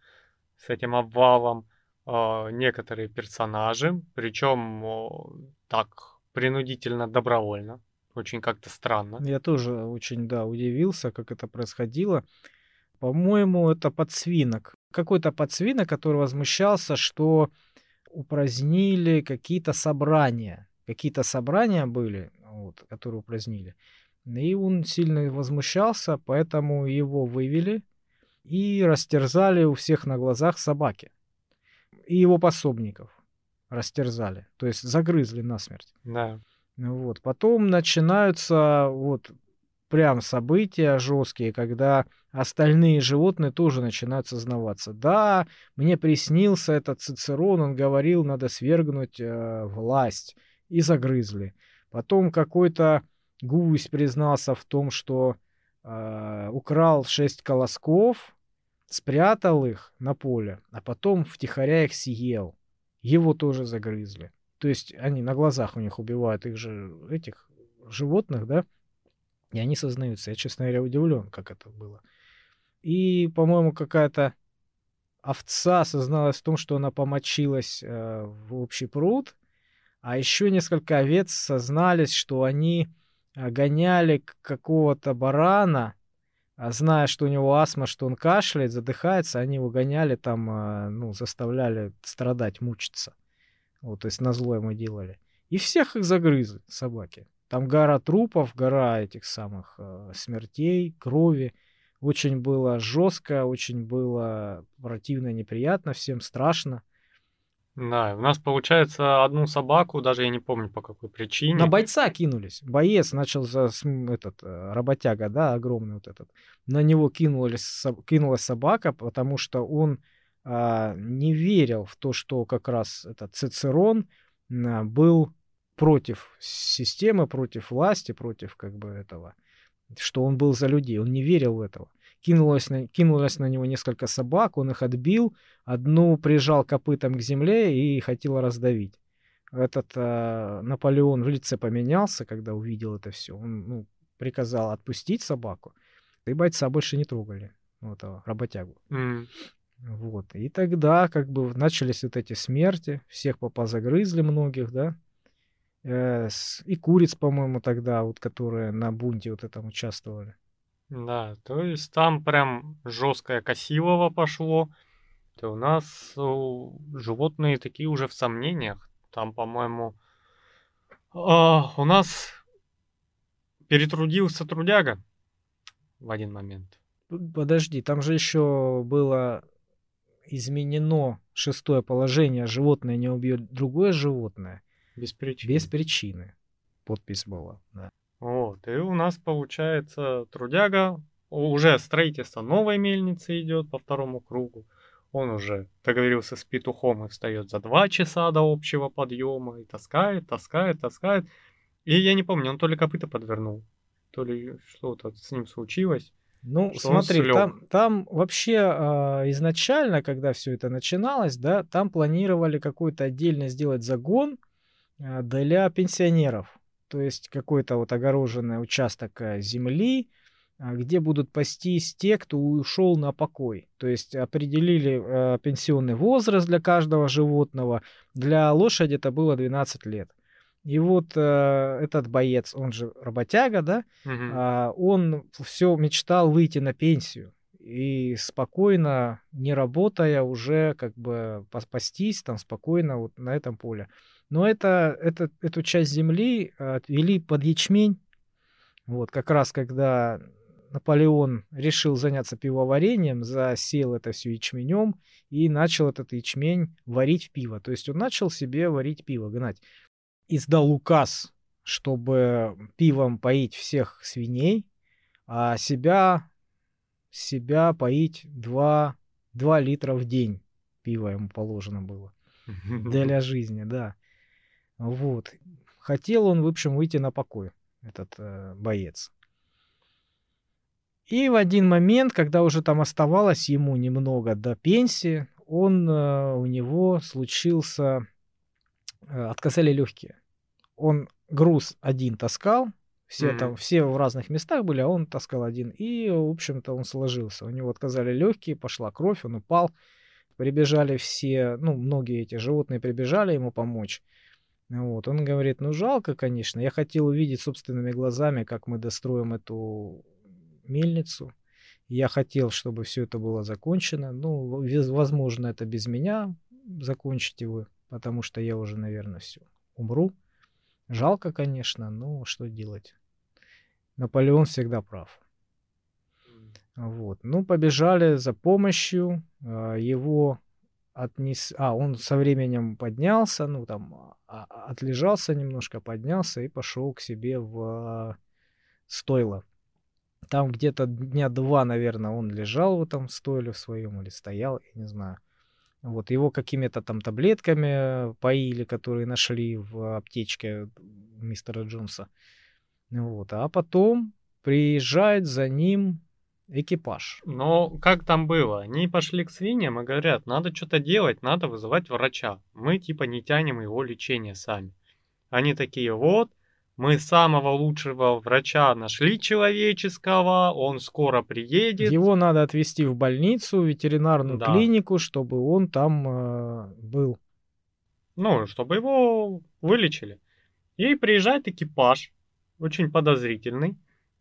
с этим обвалом а, некоторые персонажи, причем о, так принудительно, добровольно. Очень как-то странно. Я тоже очень, да, удивился, как это происходило. По-моему, это подсвинок. Какой-то подсвинок, который возмущался, что упразднили какие-то собрания. Какие-то собрания были, вот, которые упразднили. И он сильно возмущался, поэтому его вывели и растерзали у всех на глазах собаки. И его пособников растерзали. То есть загрызли насмерть. Да. Вот. Потом начинаются вот прям события жесткие, когда остальные животные тоже начинают сознаваться. Да, мне приснился этот Цицерон, он говорил, надо свергнуть э, власть. И загрызли. Потом какой-то гусь признался в том, что э, украл шесть колосков, спрятал их на поле, а потом втихаря их съел. Его тоже загрызли. То есть они на глазах у них убивают их же, этих животных, да, и они сознаются. Я, честно говоря, удивлен, как это было. И, по-моему, какая-то овца созналась в том, что она помочилась э, в общий пруд, а еще несколько овец сознались, что они а, гоняли какого-то барана, а зная, что у него астма, что он кашляет, задыхается, они его гоняли там, а, ну, заставляли страдать, мучиться. Вот, то есть на зло ему делали. И всех их загрызли, собаки. Там гора трупов, гора этих самых э, смертей, крови. Очень было жестко, очень было противно, неприятно, всем страшно. Да, у нас получается одну собаку, даже я не помню по какой причине. На бойца кинулись. Боец начал за этот э, работяга, да, огромный вот этот. На него кинулись, кинулась собака, потому что он а, не верил в то, что как раз этот Цицерон а, был против системы, против власти, против как бы этого, что он был за людей. Он не верил в этого. Кинулось на, кинулось на него несколько собак, он их отбил, одну прижал копытом к земле и хотел раздавить. Этот э, Наполеон в лице поменялся, когда увидел это все. Он ну, приказал отпустить собаку, и бойца больше не трогали, этого работягу. Mm. Вот. И тогда как бы начались вот эти смерти, всех попа загрызли многих, да. Э, и куриц, по-моему, тогда, вот, которые на бунте вот этом участвовали. Да, то есть там прям жесткое косилово пошло. То у нас животные такие уже в сомнениях. Там, по-моему, а, у нас перетрудился трудяга в один момент. Подожди, там же еще было изменено шестое положение, животное не убьет другое животное. Без причины. Без причины. Подпись была, да. Вот, и у нас получается трудяга, уже строительство новой мельницы идет по второму кругу. Он уже договорился с петухом и встает за два часа до общего подъема и таскает, таскает, таскает. И я не помню, он то ли копыта подвернул, то ли что-то с ним случилось. Ну, смотри, там, там вообще э, изначально, когда все это начиналось, да, там планировали какой-то отдельно сделать загон э, для пенсионеров то есть какой-то вот огороженный участок э, земли, а, где будут пастись те, кто ушел на покой. То есть определили э, пенсионный возраст для каждого животного. Для лошади это было 12 лет. И вот э, этот боец, он же работяга, да, угу. э, он все мечтал выйти на пенсию и спокойно, не работая, уже как бы пастись там спокойно вот на этом поле. Но это, это, эту часть земли отвели под ячмень. Вот, как раз когда Наполеон решил заняться пивоварением, засел это все ячменем и начал этот ячмень варить в пиво. То есть он начал себе варить пиво, гнать. Издал указ, чтобы пивом поить всех свиней, а себя, себя поить 2, 2 литра в день пива ему положено было. Для жизни, да. Вот. Хотел он, в общем, выйти на покой, этот э, боец. И в один момент, когда уже там оставалось ему немного до пенсии, он, э, у него случился, отказали легкие. Он груз один таскал, все mm-hmm. там, все в разных местах были, а он таскал один. И, в общем-то, он сложился. У него отказали легкие, пошла кровь, он упал. Прибежали все, ну, многие эти животные прибежали ему помочь. Вот. Он говорит, ну жалко, конечно, я хотел увидеть собственными глазами, как мы достроим эту мельницу. Я хотел, чтобы все это было закончено. Ну, возможно, это без меня закончите вы, потому что я уже, наверное, все, умру. Жалко, конечно, но что делать? Наполеон всегда прав. Вот. Ну, побежали за помощью. А, его отнес... А, он со временем поднялся, ну, там, а, отлежался немножко, поднялся и пошел к себе в стойло. Там где-то дня два, наверное, он лежал в этом стойле в своем или стоял, я не знаю. Вот, его какими-то там таблетками поили, которые нашли в аптечке мистера Джонса. Вот, а потом приезжает за ним экипаж. Но как там было? Они пошли к свиньям и говорят, надо что-то делать, надо вызывать врача. Мы типа не тянем его лечение сами. Они такие, вот, мы самого лучшего врача нашли человеческого, он скоро приедет. Его надо отвезти в больницу, в ветеринарную да. клинику, чтобы он там э, был. Ну, чтобы его вылечили. И приезжает экипаж очень подозрительный.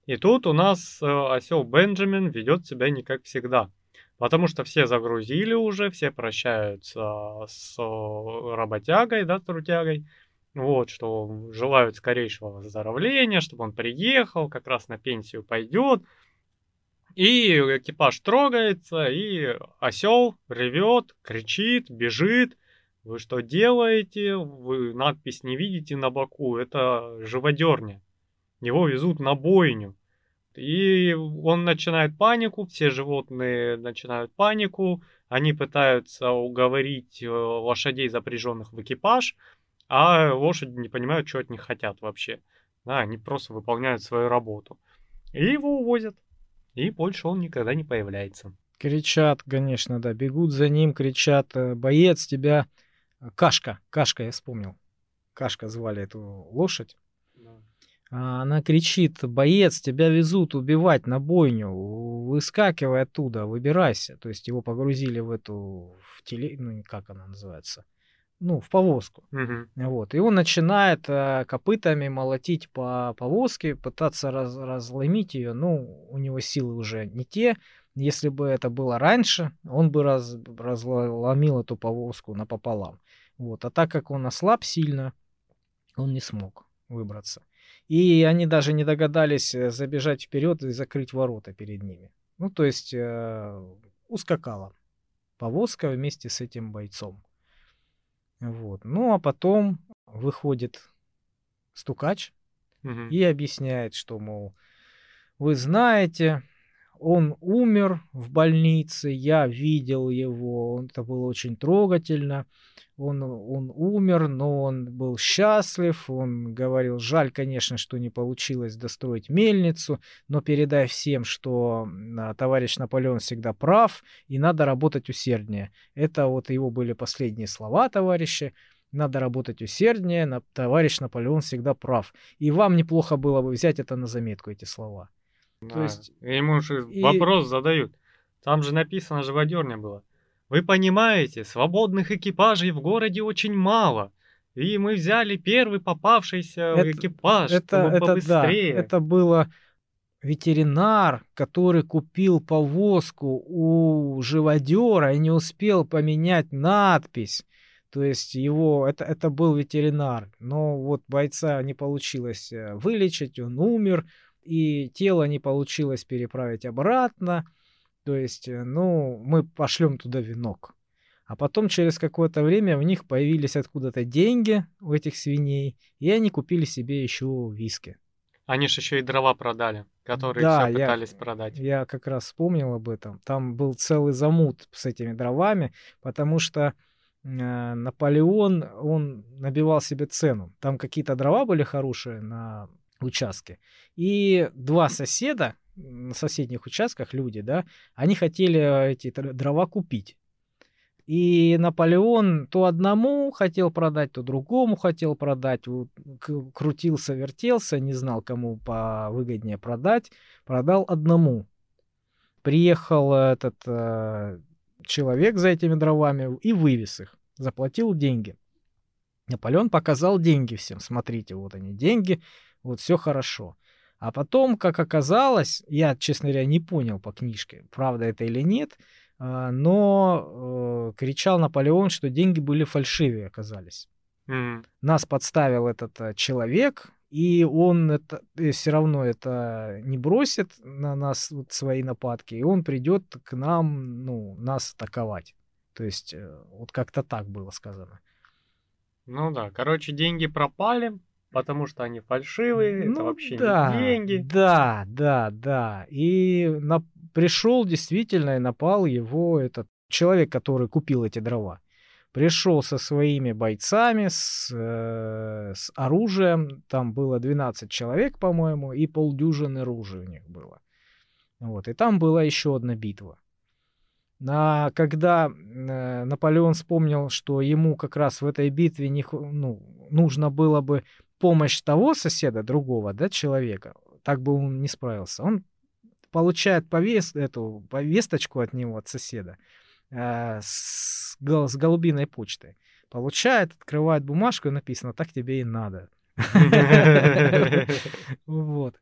И тут у нас э, осел Бенджамин ведет себя не как всегда. Потому что все загрузили уже, все прощаются с работягой, да, с трутягой. Вот, что желают скорейшего выздоровления, чтобы он приехал, как раз на пенсию пойдет. И экипаж трогается, и осел ревет, кричит, бежит. Вы что делаете? Вы надпись не видите на боку. Это живодерня. Его везут на бойню. И он начинает панику, все животные начинают панику, они пытаются уговорить э, лошадей, запряженных в экипаж, а лошади не понимают, что от них хотят вообще. Да, они просто выполняют свою работу. И его увозят. И больше он никогда не появляется. Кричат, конечно, да, бегут за ним, кричат, э, боец, тебя... Э, Кашка, Кашка, я вспомнил. Кашка звали эту лошадь. А она кричит, боец, тебя везут убивать на бойню, выскакивай оттуда, выбирайся. То есть его погрузили в эту, в теле, ну как она называется, ну, в повозку. Угу. Вот. И он начинает э, копытами молотить по повозке, пытаться раз, разломить ее. Ну, у него силы уже не те. Если бы это было раньше, он бы раз, разломил эту повозку напополам. Вот. А так как он ослаб сильно, он не смог выбраться. И они даже не догадались э, забежать вперед и закрыть ворота перед ними. Ну, то есть э, ускакала повозка вместе с этим бойцом. Вот. Ну, а потом выходит стукач угу. и объясняет, что, мол, вы знаете, он умер в больнице, я видел его, это было очень трогательно. Он, он умер, но он был счастлив, он говорил, жаль, конечно, что не получилось достроить мельницу, но передай всем, что а, товарищ Наполеон всегда прав, и надо работать усерднее. Это вот его были последние слова, товарищи. Надо работать усерднее, товарищ Наполеон всегда прав. И вам неплохо было бы взять это на заметку, эти слова. То есть... Ему же и... вопрос задают. Там же написано живодерня было. Вы понимаете, свободных экипажей в городе очень мало. И мы взяли первый попавшийся это, экипаж, это, чтобы это, побыстрее. Да, это было ветеринар, который купил повозку у живодера и не успел поменять надпись. То есть его, это, это был ветеринар. Но вот бойца не получилось э, вылечить, он умер, и тело не получилось переправить обратно. То есть, э, ну, мы пошлем туда венок. А потом через какое-то время в них появились откуда-то деньги у этих свиней, и они купили себе еще виски. Они же еще и дрова продали, которые да, все пытались я, продать. Я как раз вспомнил об этом. Там был целый замут с этими дровами, потому что э, Наполеон, он набивал себе цену. Там какие-то дрова были хорошие на участке. И два соседа, на соседних участках люди, да, они хотели э, эти дрова купить. И Наполеон то одному хотел продать, то другому хотел продать. Крутился, вертелся, не знал, кому повыгоднее продать. Продал одному. Приехал этот э, человек за этими дровами и вывез их. Заплатил деньги. Наполеон показал деньги всем. Смотрите, вот они деньги, вот все хорошо. А потом, как оказалось, я, честно говоря, не понял по книжке, правда это или нет, а, но э, кричал Наполеон, что деньги были фальшивые, оказались. Mm. Нас подставил этот э, человек, и он это, э, все равно это не бросит на нас вот, свои нападки, и он придет к нам, ну, нас атаковать. То есть вот как-то так было сказано. Ну да, короче, деньги пропали, потому что они фальшивые, ну, это вообще да, не деньги. Да, да, да. И на... пришел действительно и напал его этот человек, который купил эти дрова. Пришел со своими бойцами, с, э, с оружием. Там было 12 человек, по-моему, и полдюжины ружей у них было. Вот. И там была еще одна битва. А когда э, Наполеон вспомнил, что ему как раз в этой битве не, ну, нужно было бы помощь того соседа, другого, да, человека, так бы он не справился. Он получает повест, эту повесточку от него, от соседа, э, с, с голубиной почтой. Получает, открывает бумажку и написано, так тебе и надо. Вот.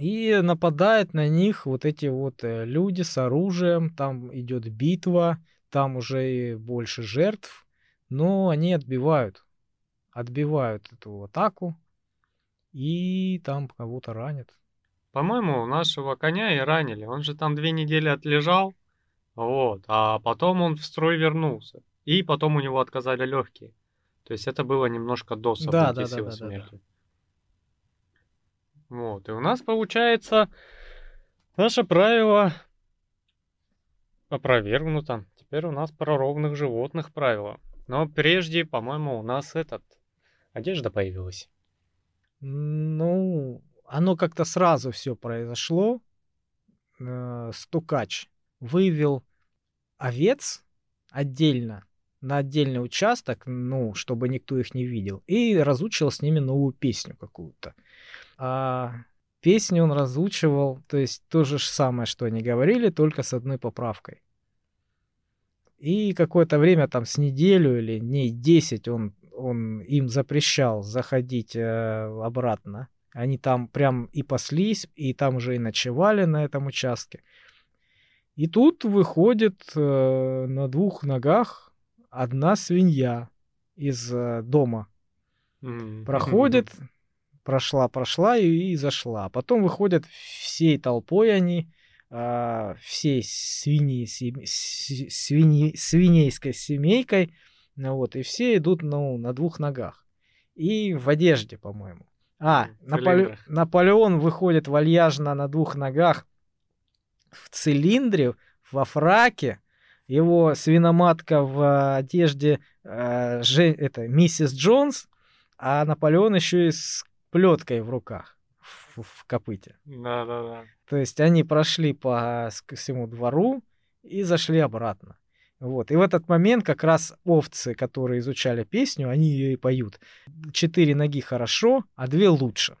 И нападают на них вот эти вот э, люди с оружием, там идет битва, там уже больше жертв, но они отбивают, отбивают эту атаку, и там кого-то ранят. По-моему, нашего коня и ранили. Он же там две недели отлежал, вот, а потом он в строй вернулся. И потом у него отказали легкие. То есть это было немножко до событий Да, да, с да, да, да, да. смертью. Вот, и у нас получается наше правило опровергнуто. Теперь у нас про ровных животных правило. Но прежде, по-моему, у нас этот одежда появилась. Ну, оно как-то сразу все произошло. Э, Стукач вывел овец отдельно на отдельный участок, ну, чтобы никто их не видел, и разучил с ними новую песню какую-то. А песню он разучивал, то есть то же самое, что они говорили, только с одной поправкой. И какое-то время, там с неделю или дней 10 он, он им запрещал заходить э, обратно. Они там прям и паслись, и там уже и ночевали на этом участке. И тут выходит э, на двух ногах одна свинья из э, дома. М. Проходит, прошла, прошла и, и зашла. Потом выходят всей толпой они, а, всей свиньи, сем- с- свиньи- свинейской семейкой, вот, и все идут ну, на двух ногах. И в одежде, по-моему. А, Наполе-. Наполеон выходит вальяжно на двух ногах в цилиндре, во фраке. Его свиноматка в одежде э, же- это, миссис Джонс, а Наполеон еще и с плеткой в руках, в, в копыте. Да-да-да. То есть они прошли по всему двору и зашли обратно. Вот. И в этот момент как раз овцы, которые изучали песню, они ее и поют. Четыре ноги хорошо, а две лучше.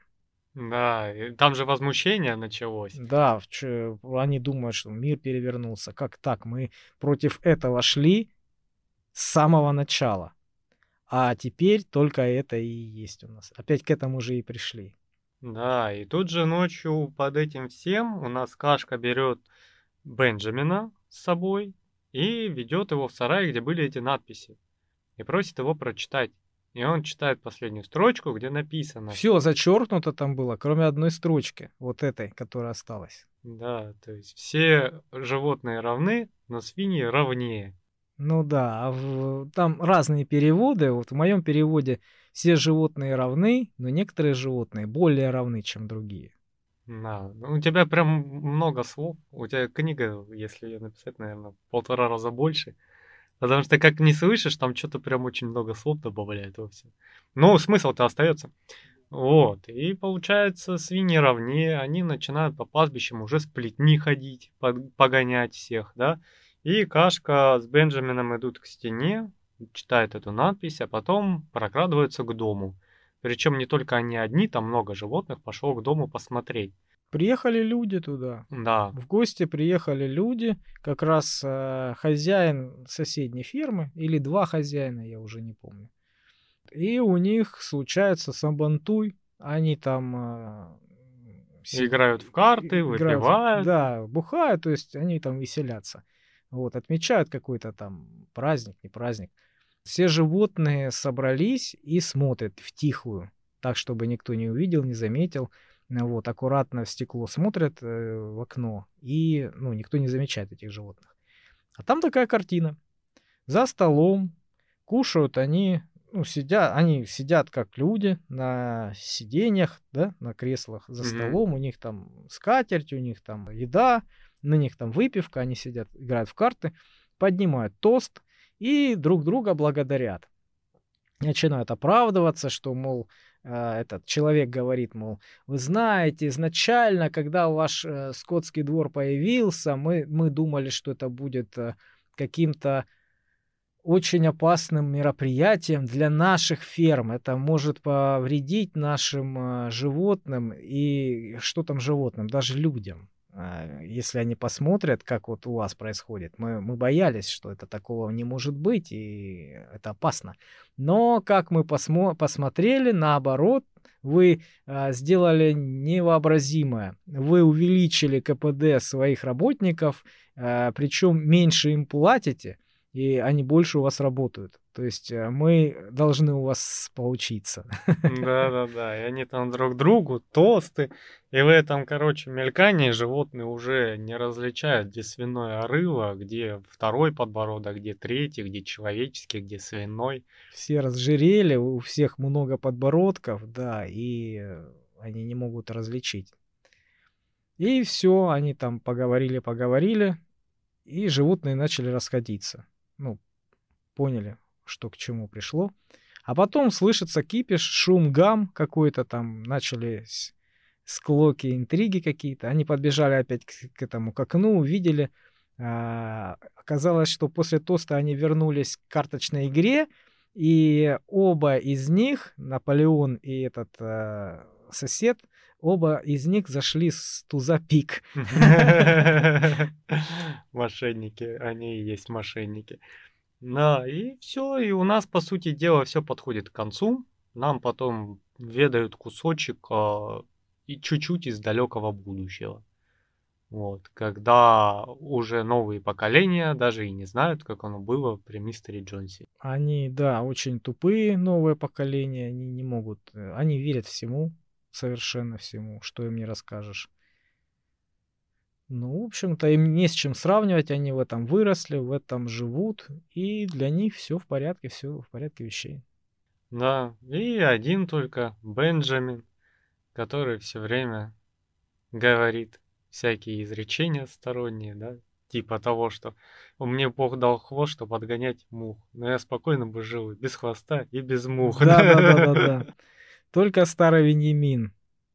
Да, и там же возмущение началось. Да, они думают, что мир перевернулся. Как так? Мы против этого шли с самого начала. А теперь только это и есть у нас. Опять к этому же и пришли. Да, и тут же ночью под этим всем у нас Кашка берет Бенджамина с собой и ведет его в сарай, где были эти надписи. И просит его прочитать. И он читает последнюю строчку, где написано. Все зачеркнуто там было, кроме одной строчки, вот этой, которая осталась. Да, то есть все животные равны, но свиньи равнее. Ну да, а в- там разные переводы. Вот в моем переводе все животные равны, но некоторые животные более равны, чем другие. Да, ну, у тебя прям много слов. У тебя книга, если ее написать, наверное, полтора раза больше. Потому что как не слышишь, там что-то прям очень много слов добавляет во все. Но смысл-то остается. Вот. И получается, свиньи равнее, они начинают по пастбищам уже с плетни ходить, под- погонять всех, да. И Кашка с Бенджамином идут к стене, читают эту надпись, а потом прокрадываются к дому. Причем не только они одни, там много животных, пошел к дому посмотреть. Приехали люди туда. Да, В гости приехали люди, как раз э, хозяин соседней фермы, или два хозяина, я уже не помню. И у них случается сабантуй, они там... э, си- играют в карты, играют, выпивают. Да, бухают, то есть они там веселятся. Вот, отмечают какой-то там праздник, не праздник. Все животные собрались и смотрят в тихую, так, чтобы никто не увидел, не заметил. Ну Вот, аккуратно в стекло смотрят э, в окно, и, ну, никто не замечает этих животных. А там такая картина. За столом кушают они, ну, сидят, они сидят как люди на сиденьях, да, на креслах за Мгм. столом, у них там скатерть, у них там еда, на них там выпивка, они сидят, играют в карты, поднимают тост и друг друга благодарят. Начинают оправдываться, что, мол, э, этот человек говорит, мол, вы знаете, изначально, когда ваш э, скотский двор появился, мы, мы думали, что это будет э, каким-то очень опасным мероприятием для наших ферм. Это может повредить нашим э, животным и что там животным, даже людям. А, если они посмотрят, как вот у вас происходит. Мы, мы боялись, что это такого не может быть, и это опасно. Но как мы посмо посмотрели, наоборот, вы а, сделали невообразимое. Вы увеличили КПД своих работников, а, причем меньше им платите, и они больше у вас работают. То есть э, мы должны у вас поучиться. Да-да-да, и они там друг другу тосты, и в этом, короче, мелькании животные уже не различают, где свиное рыло, где второй подбородок, где третий, где человеческий, где свиной. Все разжирели, у всех много подбородков, да, и они не могут различить. И все, они там поговорили-поговорили, и животные начали расходиться ну, поняли, что к чему пришло. А потом слышится кипиш, шум, гам какой-то там, начались склоки, интриги какие-то. Они подбежали опять к, к этому, к окну, увидели. А, оказалось, что после тоста они вернулись к карточной игре, и оба из них, Наполеон и этот а, сосед, оба из них зашли с туза пик. Мошенники, они и есть мошенники. Да, и все, и у нас, по сути дела, все подходит к концу. Нам потом ведают кусочек а, и чуть-чуть из далекого будущего. Вот, когда уже новые поколения даже и не знают, как оно было при мистере Джонсе. Они, да, очень тупые, новое поколение, они не могут, э, они верят всему, совершенно всему, что им не расскажешь. Ну, в общем-то, им не с чем сравнивать, они в этом выросли, в этом живут, и для них все в порядке, все в порядке вещей. Да, и один только, Бенджамин, который все время говорит всякие изречения сторонние, да, типа того, что мне Бог дал хвост, чтобы отгонять мух, но я спокойно бы жил без хвоста и без мух. Да, да, да, да, да. Только старый Вениамин,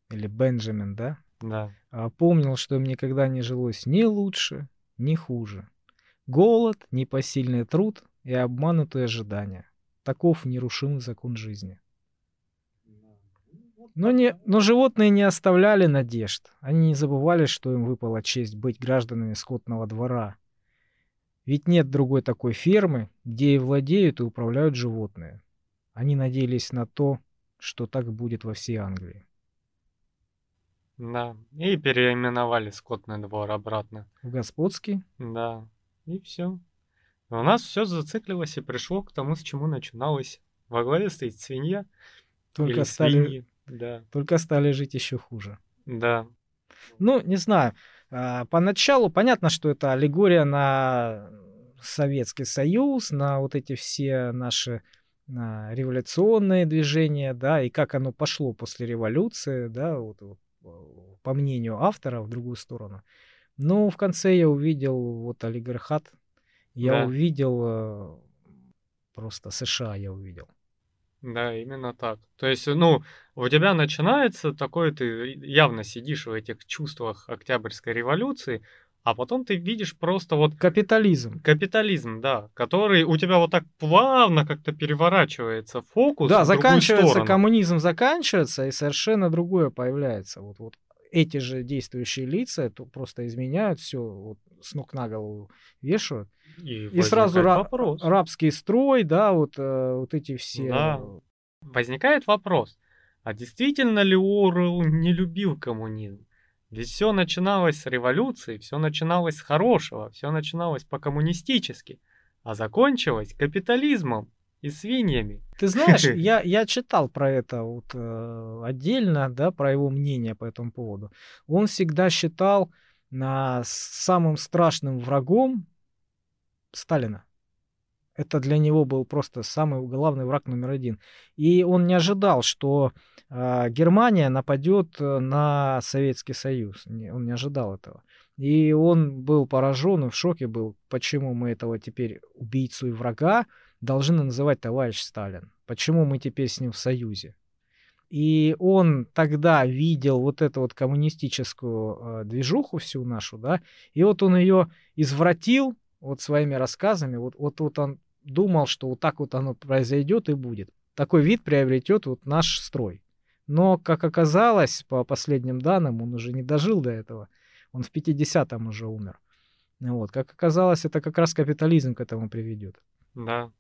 или Бенджамин, да? Да. А помнил, что им никогда не жилось ни лучше, ни хуже. Голод, непосильный труд и обманутые ожидания. Таков нерушимый закон жизни. Но, не, но животные не оставляли надежд. Они не забывали, что им выпала честь быть гражданами скотного двора. Ведь нет другой такой фермы, где и владеют, и управляют животные. Они надеялись на то, что так будет во всей Англии. Да, и переименовали скотный двор обратно. В господский? Да, и все. У нас все зациклилось и пришло к тому, с чему начиналось. Во главе стоит свинья. Только стали, свиньи. да. только стали жить еще хуже. Да. Ну, не знаю. А, поначалу понятно, что это аллегория на Советский Союз, на вот эти все наши на революционные движения, да, и как оно пошло после революции, да, вот, вот по мнению автора, в другую сторону. Но в конце я увидел вот олигархат, я да. увидел э, просто США, я увидел. Да, именно так. То есть, ну, у тебя начинается такое, ты явно сидишь в этих чувствах Октябрьской революции, а потом ты видишь просто вот... Капитализм. Капитализм, да, который у тебя вот так плавно как-то переворачивается фокус. Да, заканчивается коммунизм, заканчивается, и совершенно другое появляется. Вот, вот эти же действующие лица это просто изменяют все, вот, с ног на голову вешают. И, и сразу ра- рабский строй, да, вот, э, вот эти все... Да. Возникает вопрос, а действительно ли Орел не любил коммунизм? Ведь все начиналось с революции, все начиналось с хорошего, все начиналось по-коммунистически, а закончилось капитализмом и свиньями. Ты знаешь, я, я читал про это вот, э, отдельно, да, про его мнение по этому поводу. Он всегда считал на самым страшным врагом Сталина. Это для него был просто самый главный враг номер один. И он не ожидал, что э, Германия нападет э, на Советский Союз. Он не ожидал этого. И он был поражен и в шоке был, почему мы этого теперь убийцу и врага должны называть товарищ Сталин. Почему мы теперь с ним в союзе? И он тогда видел вот эту вот коммунистическую э, движуху всю нашу, да, и вот он ее извратил вот своими рассказами, вот, вот, вот он думал, что вот так вот оно произойдет и будет. Такой вид приобретет вот наш строй. Но, как оказалось, по последним данным, он уже не дожил до этого. Он в 50-м уже умер. Вот. Как оказалось, это как раз капитализм к этому приведет. Да.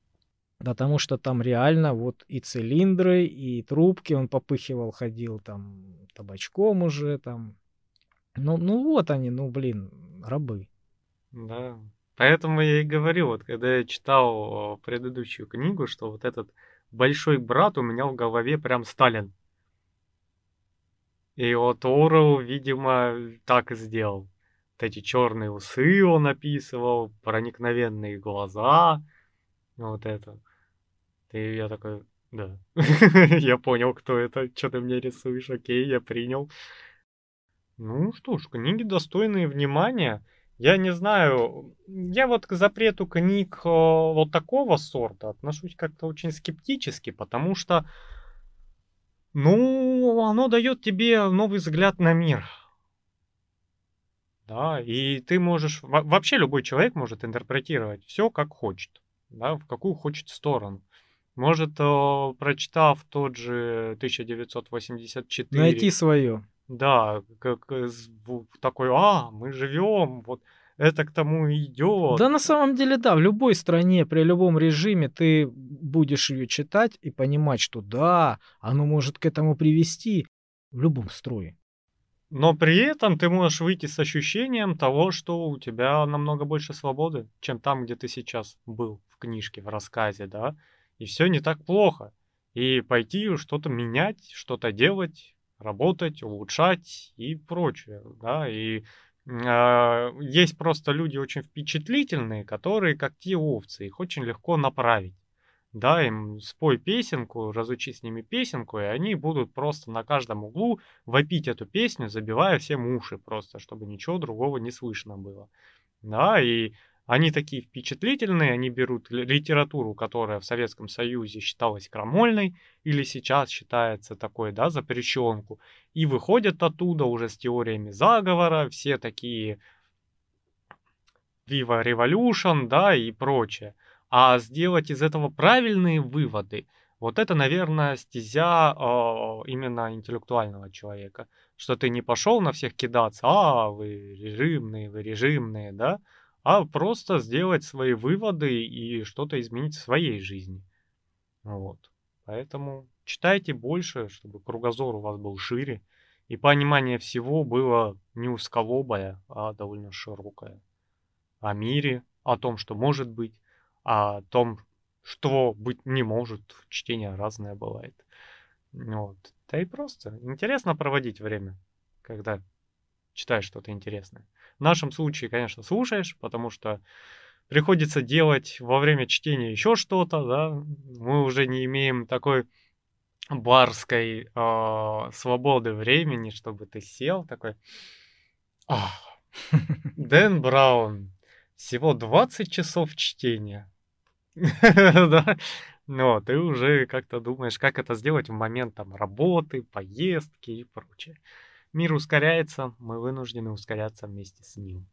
Потому что там реально вот и цилиндры, и трубки он попыхивал, ходил там табачком уже там. Ну, ну вот они, ну блин, рабы. Да. Поэтому я и говорю, вот когда я читал предыдущую книгу, что вот этот большой брат у меня в голове прям Сталин. И вот Орел, видимо, так и сделал. Вот эти черные усы он описывал, проникновенные глаза, вот это. И я такой, да, я понял, кто это, что ты мне рисуешь, окей, я принял. Ну что ж, книги достойные внимания. Я не знаю, я вот к запрету книг э, вот такого сорта отношусь как-то очень скептически, потому что, ну, оно дает тебе новый взгляд на мир. Да, и ты можешь, вообще любой человек может интерпретировать все как хочет, да, в какую хочет сторону. Может, э, прочитав тот же 1984... Найти свое. Да, как такой, а, мы живем, вот это к тому идет. Да, на самом деле, да, в любой стране, при любом режиме ты будешь ее читать и понимать, что да, оно может к этому привести в любом строе. Но при этом ты можешь выйти с ощущением того, что у тебя намного больше свободы, чем там, где ты сейчас был в книжке, в рассказе, да, и все не так плохо. И пойти что-то менять, что-то делать, работать, улучшать и прочее, да, и есть просто люди очень впечатлительные, которые как те овцы, их очень легко направить. Да, им спой песенку, разучи с ними песенку, и они будут просто на каждом углу вопить эту песню, забивая всем уши просто, чтобы ничего другого не слышно было. Да, и они такие впечатлительные, они берут литературу, которая в Советском Союзе считалась крамольной, или сейчас считается такой, да, запрещенку, и выходят оттуда уже с теориями заговора, все такие Viva Revolution, да, и прочее. А сделать из этого правильные выводы, вот это, наверное, стезя э, именно интеллектуального человека. Что ты не пошел на всех кидаться, а, вы режимные, вы режимные, да, а просто сделать свои выводы и что-то изменить в своей жизни. Вот. Поэтому читайте больше, чтобы кругозор у вас был шире, и понимание всего было не узколобое, а довольно широкое. О мире, о том, что может быть, о том, что быть не может. Чтение разное бывает. Вот. Да и просто интересно проводить время, когда читаешь что-то интересное. В нашем случае, конечно, слушаешь, потому что приходится делать во время чтения еще что-то, да. Мы уже не имеем такой барской э, свободы времени, чтобы ты сел такой. Дэн Браун. Всего 20 часов чтения. да? Но ты уже как-то думаешь, как это сделать в момент там работы, поездки и прочее. Мир ускоряется, мы вынуждены ускоряться вместе с ним.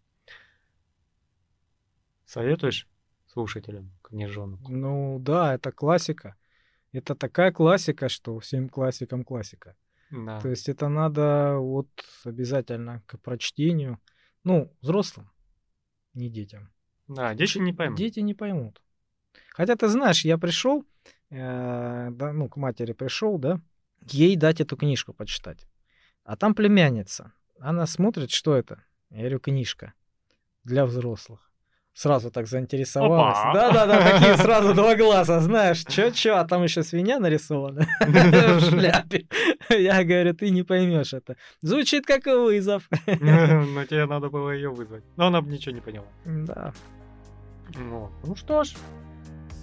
Советуешь слушателям книжонку? Ну да, это классика. Это такая классика, что всем классикам классика. Да. То есть это надо вот обязательно к прочтению. Ну, взрослым, не детям. Да, дети не поймут. Дети не поймут. Хотя ты знаешь, я пришел, э, да, ну, к матери пришел, да, ей дать эту книжку почитать. А там племянница. Она смотрит, что это? Я говорю, книжка для взрослых. Сразу так заинтересовалась. Да-да-да, такие сразу два глаза, знаешь, чё-чё, а там еще свинья нарисована в шляпе. Я говорю, ты не поймешь это. Звучит как вызов. Но тебе надо было ее вызвать. Но она бы ничего не поняла. Да. Ну что ж,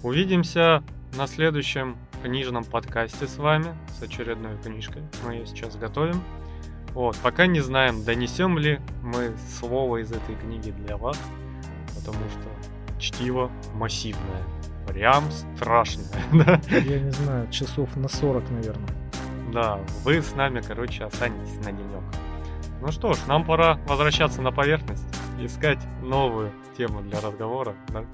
увидимся на следующем книжном подкасте с вами с очередной книжкой. Мы ее сейчас готовим. Вот, пока не знаем, донесем ли мы слово из этой книги для вас, потому что чтиво массивное. Прям страшное, да? Я не знаю, часов на 40, наверное. Да, вы с нами, короче, останетесь на денек. Ну что ж, нам пора возвращаться на поверхность, искать новую тему для разговора, да?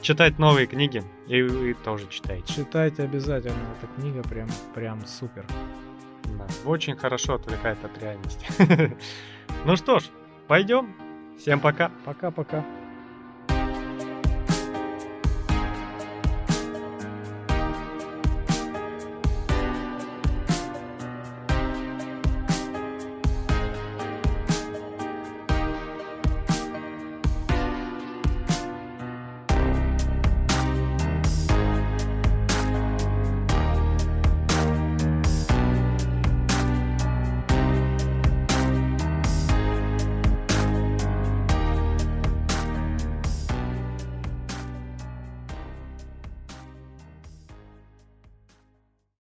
читать новые книги, и вы тоже читайте. Читайте обязательно, эта книга прям, прям супер. Да, очень хорошо отвлекает от реальности. ну что ж, пойдем. Всем пока. Пока-пока.